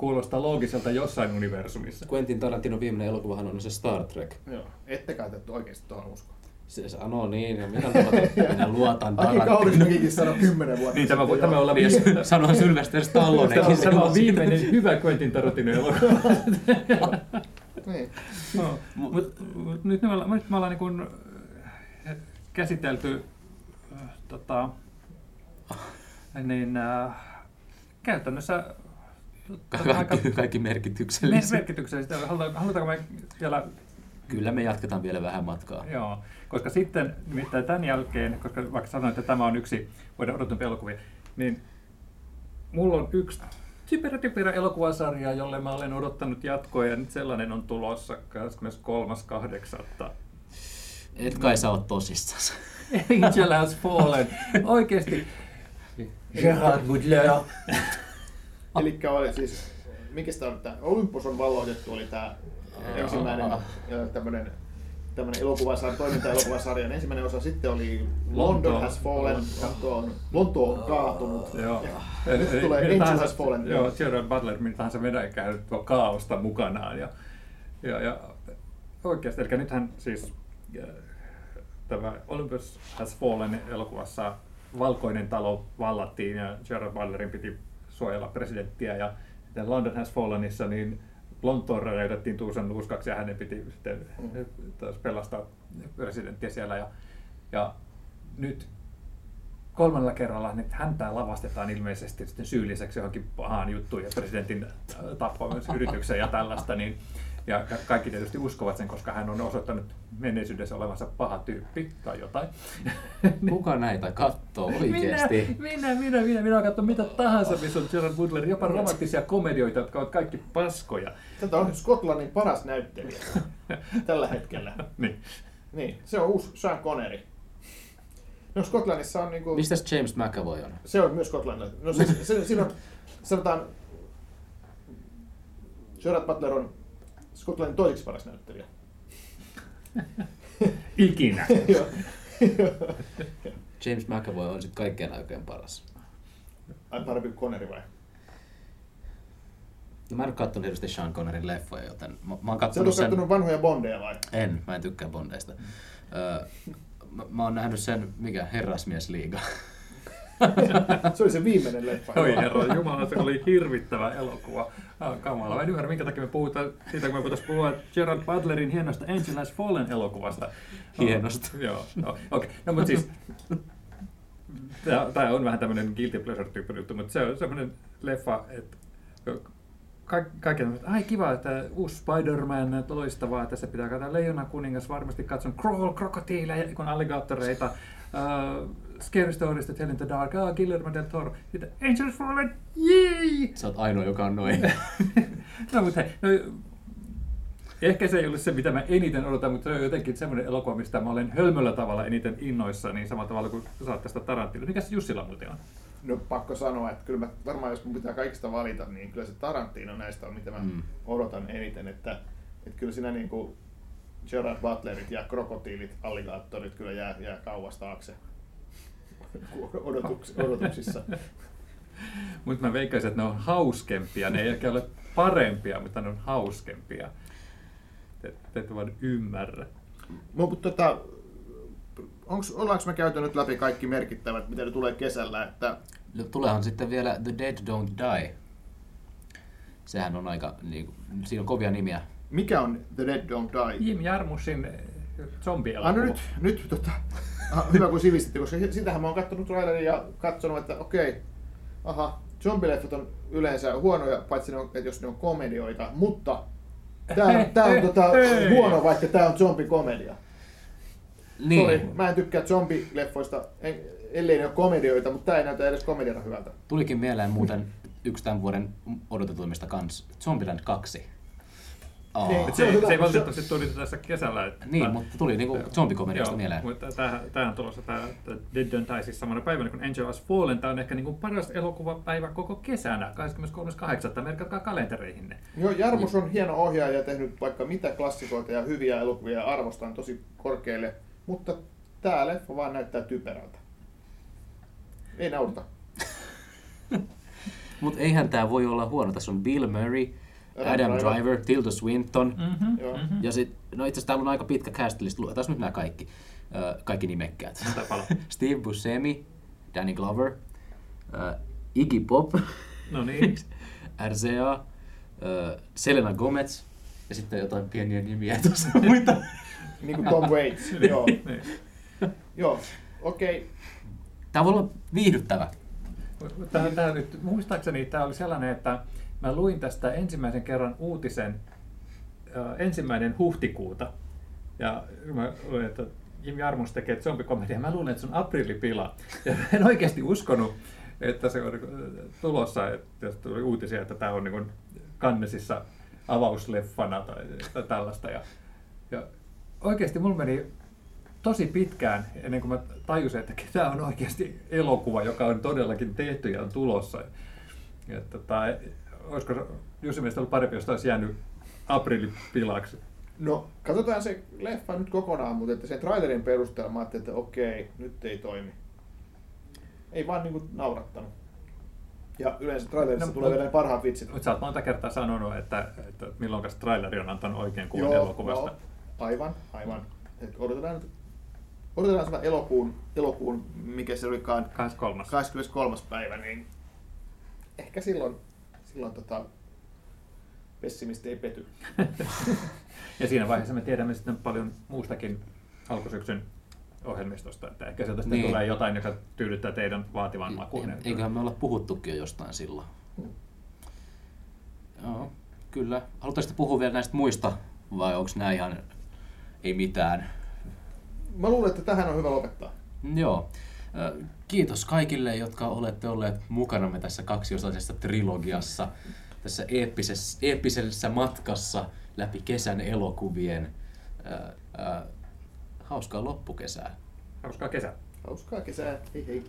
S4: kuulostaa loogiselta jossain universumissa.
S2: Quentin Tarantinon viimeinen elokuvahan on se Star Trek.
S3: Joo, ette kai te oikeasti tuohon usko.
S2: Se sanoo niin, ja minä luotan, minä luotan
S3: Aki
S2: Tarantinoon.
S3: Kaurismäkikin sanoi kymmenen vuotta
S4: Niin, tämä, tämä olla
S2: Niin,
S4: viime,
S2: sanoo Sylvester
S4: tämä,
S2: Stallonenkin.
S4: tämä on viimeinen hyvä Quentin Tarantino elokuva.
S3: Niin.
S4: No, mut, mut nyt, me ollaan, nyt me ollaan niin käsitelty äh, tota, niin, äh, käytännössä
S2: Kaikki, kaikki merkityksellistä.
S4: merkityksellistä. Haluta- Halutaanko me vielä
S2: Kyllä me jatketaan vielä vähän matkaa.
S4: Joo, koska sitten nimittäin tämän jälkeen, koska vaikka sanoin, että tämä on yksi vuoden odotumpia elokuvia, niin mulla on yksi typerä typerä elokuvasarja, jolle mä olen odottanut jatkoa ja nyt sellainen on tulossa 23.8.
S2: Et kai sä oot tosissas.
S4: Angel has fallen. Oikeesti. Gerard Butler.
S3: Eli oli siis, mikä sitä on, että Olympus on valloitettu, oli tämä ensimmäinen tämmöinen tämmöinen elokuvasarja, toiminta-elokuvasarjan ensimmäinen osa. Sitten oli London
S4: Lonto.
S3: has fallen, Lonto on, Lonto on kaatunut.
S4: Joo.
S3: Ja tulee Angel has fallen.
S4: Joo, Gerard Butler, mitä tahansa vedäkään nyt tuo kaaosta mukanaan. Ja, ja, ja oikeasti, eli nythän siis tämä Olympus Has Fallen elokuvassa valkoinen talo vallattiin ja Gerard Butlerin piti suojella presidenttiä ja sitten London Has Fallenissa niin Lontoon räjäytettiin Tuusan nuuskaksi ja hänen piti sitten taas pelastaa presidenttiä siellä. Ja, ja nyt kolmannella kerralla nyt häntä lavastetaan ilmeisesti sitten syylliseksi johonkin pahaan juttuun ja presidentin äh, tappamisyritykseen ja tällaista, niin ja ka- kaikki tietysti uskovat sen, koska hän on osoittanut menneisyydessä olevansa paha tyyppi tai jotain.
S2: Kuka näitä kattoo oikeesti?
S4: Minä, minä, minä, minä, minä olen katsonut mitä tahansa, missä on Gerard Butler, jopa romanttisia komedioita, jotka ovat kaikki paskoja.
S3: Tätä on Skotlannin paras näyttelijä tällä hetkellä.
S4: Niin.
S3: Niin, se on uusi Sean Connery. No Skotlannissa on niinku...
S2: Mistä James McAvoy on?
S3: Se on myös Skotlannissa. No se, se, siinä on, sanotaan, Gerard Butler on Skotlannin toiseksi paras näyttelijä.
S4: Ikinä.
S3: Joo.
S2: James McAvoy on sitten kaikkien aikojen paras.
S3: Ai parempi kuin Connery vai?
S2: No, mä en ole katsonut hirveästi Sean Connerin leffoja, joten mä, mä oon
S3: Sä
S2: katsonut
S3: oot
S2: sen...
S3: kattonut vanhoja bondeja vai?
S2: En, mä en tykkää Bondeista. Öö, mä, mä oon nähnyt sen, mikä, Herrasmiesliiga.
S3: Se oli se viimeinen leffa.
S4: Oi herra Jumala, se oli hirvittävä elokuva. Ah, kamala. Mä en ymmärrä, minkä takia me puhutaan siitä, kun me voitaisiin puhua Gerard Butlerin hienosta Angel Has Fallen elokuvasta.
S2: Hienosta.
S4: Oh, joo, no, okei. Okay. No, mutta siis, tämä on vähän tämmöinen guilty pleasure-tyyppinen juttu, mutta se on semmoinen leffa, että ka- kaikki on, että ai kiva, että uusi Spider-Man, loistavaa, tässä pitää katsoa Leijona kuningas, varmasti katson Crawl, krokotiileja, kun alligaattoreita, uh, Scary Stories to Tell in the Dark, ah, Guillermo del Toro, sitten Angels Fallen, jee!
S2: Sä oot ainoa, joka on noin.
S4: no mutta hei, no, ehkä se ei ole se, mitä mä eniten odotan, mutta se on jotenkin semmoinen elokuva, mistä mä olen hölmöllä tavalla eniten innoissa, niin samalla tavalla kuin sä oot tästä Tarantino. Mikäs Jussilla muuten on?
S3: No pakko sanoa, että kyllä mä, varmaan jos mun pitää kaikista valita, niin kyllä se Tarantino näistä on, mitä mä
S2: Mm.
S3: mm. odotan eniten. Että, että kyllä siinä niin kuin Gerard Butlerit ja krokotiilit, alligaattorit kyllä jää, jää kauas taakse odotuks, odotuksissa.
S4: Mutta mä veikkaisin, että ne on hauskempia. Ne ei ehkä ole parempia, mutta ne on hauskempia. Te, te ette vaan ymmärrä.
S3: No, mutta tota, onks, ollaanko me käyty nyt läpi kaikki merkittävät, mitä ne tulee kesällä? Että,
S2: No, tuleehan sitten vielä The Dead Don't Die. Sehän on aika, niin, siinä on kovia nimiä.
S3: Mikä on The Dead Don't Die?
S4: Jim Jarmusin eh,
S3: Ah,
S4: zombielokuva.
S3: no nyt, nyt tota, hyvä kun sivistitte, koska sitähän mä oon katsonut trailerin ja katsonut, että okei, aha, zombileffat on yleensä huonoja, paitsi ne on, että jos ne on komedioita, mutta tää on, tää on tota, huono, vaikka tää on zombikomedia.
S2: Niin,
S3: Sorry, mä en tykkää zombileffoista, en, ellei ne ole komedioita, mutta tää ei näytä edes komediana hyvältä.
S2: tulikin mieleen muuten yksi tämän vuoden odotetuimmista kans, Zombieland 2. Aa.
S3: Niin. Se
S4: se,
S3: hyvä,
S4: se ei
S3: se-
S4: valitettavasti tuli tässä kesällä. Että,
S2: Niin, mutta tuli niinku zombikomediasta
S4: Joo,
S2: mieleen.
S4: Mutta tämähän on tulossa tämä Dead Don't Die siis samana päivänä kuin Angel Has Fallen. Tämä on ehkä niin kuin paras elokuvapäivä koko kesänä, 23.8. Merkatkaa kalentereihinne.
S3: Joo, Jarmus on hieno ohjaaja ja tehnyt vaikka mitä klassikoita ja hyviä elokuvia ja arvostan tosi korkealle, mutta tää leffa vaan näyttää typerältä. Ei naurata.
S2: Mutta eihän tämä voi olla huono. Tässä on Bill Murray,
S3: Adam
S2: Adam,
S3: Driver.
S2: Driver, Tilda Swinton.
S4: Mm-hmm.
S3: Joo.
S2: Ja sit, no itse asiassa täällä on aika pitkä cast list. Luetaan nyt nämä kaikki. Ö, kaikki nimekkäät. Steve Buscemi, Danny Glover, ö, Iggy Pop,
S4: No niin.
S2: RZA, ö, Selena Gomez ja sitten jotain pieniä nimiä tuossa muita.
S3: Niin kuin Tom Waits. Joo.
S4: niin.
S3: Joo. Okei.
S2: Tämä voi olla viihdyttävä.
S4: Tämä, tämä nyt, muistaakseni tämä oli sellainen, että mä luin tästä ensimmäisen kerran uutisen äh, ensimmäinen huhtikuuta. Ja mä luin, että Jimmy Armus tekee zombikomedia. Mä luulen, että se on aprillipila. Ja en oikeasti uskonut, että se on niin tulossa, että jos tuli uutisia, että tämä on niin kannesissa avausleffana tai, tai tällaista. Ja, ja oikeasti mulla meni tosi pitkään ennen kuin mä tajusin, että tämä on oikeasti elokuva, joka on todellakin tehty ja on tulossa. Että, tai, olisiko Jussi mielestä ollut parempi, jos olisi jäänyt aprillipilaksi?
S3: No, katsotaan se leffa nyt kokonaan, mutta että sen trailerin perusteella mä ajattelin, että okei, nyt ei toimi. Ei vaan niinku naurattanut. Ja yleensä trailerissa
S4: No,
S3: tulee
S4: mut-
S3: vielä ne parhaat vitsit.
S4: Mutta sä oot monta kertaa sanonut, että, että milloin traileri on antanut oikein kuvan
S3: Joo,
S4: elokuvasta.
S3: joo, aivan, aivan. Et odotetaan odotetaan sitä elokuun, elokuun, mikä se olikaan,
S4: 23.
S3: 23. päivä, niin ehkä silloin, silloin tota, pessimisti ei pety.
S4: Ja siinä vaiheessa me tiedämme sitten paljon muustakin alkusyksyn ohjelmistosta, että ehkä sieltä sitten
S2: Niin.
S4: tulee jotain, joka tyydyttää teidän vaativan makuun.
S2: Eiköhän me olla puhuttukin jo jostain silloin. Joo, kyllä. Haluaisitte puhua vielä näistä muista vai onko nämä ihan ei mitään?
S3: Mä luulen, että tähän on hyvä lopettaa.
S2: Joo. Ö, Kiitos kaikille, jotka olette olleet mukanamme tässä kaksiosaisessa trilogiassa, tässä eeppisessä, eeppisessä matkassa läpi kesän elokuvien. Ö, ö, Hauskaa loppukesää.
S4: Hauskaa kesää.
S3: Hauskaa kesää. Hei hei.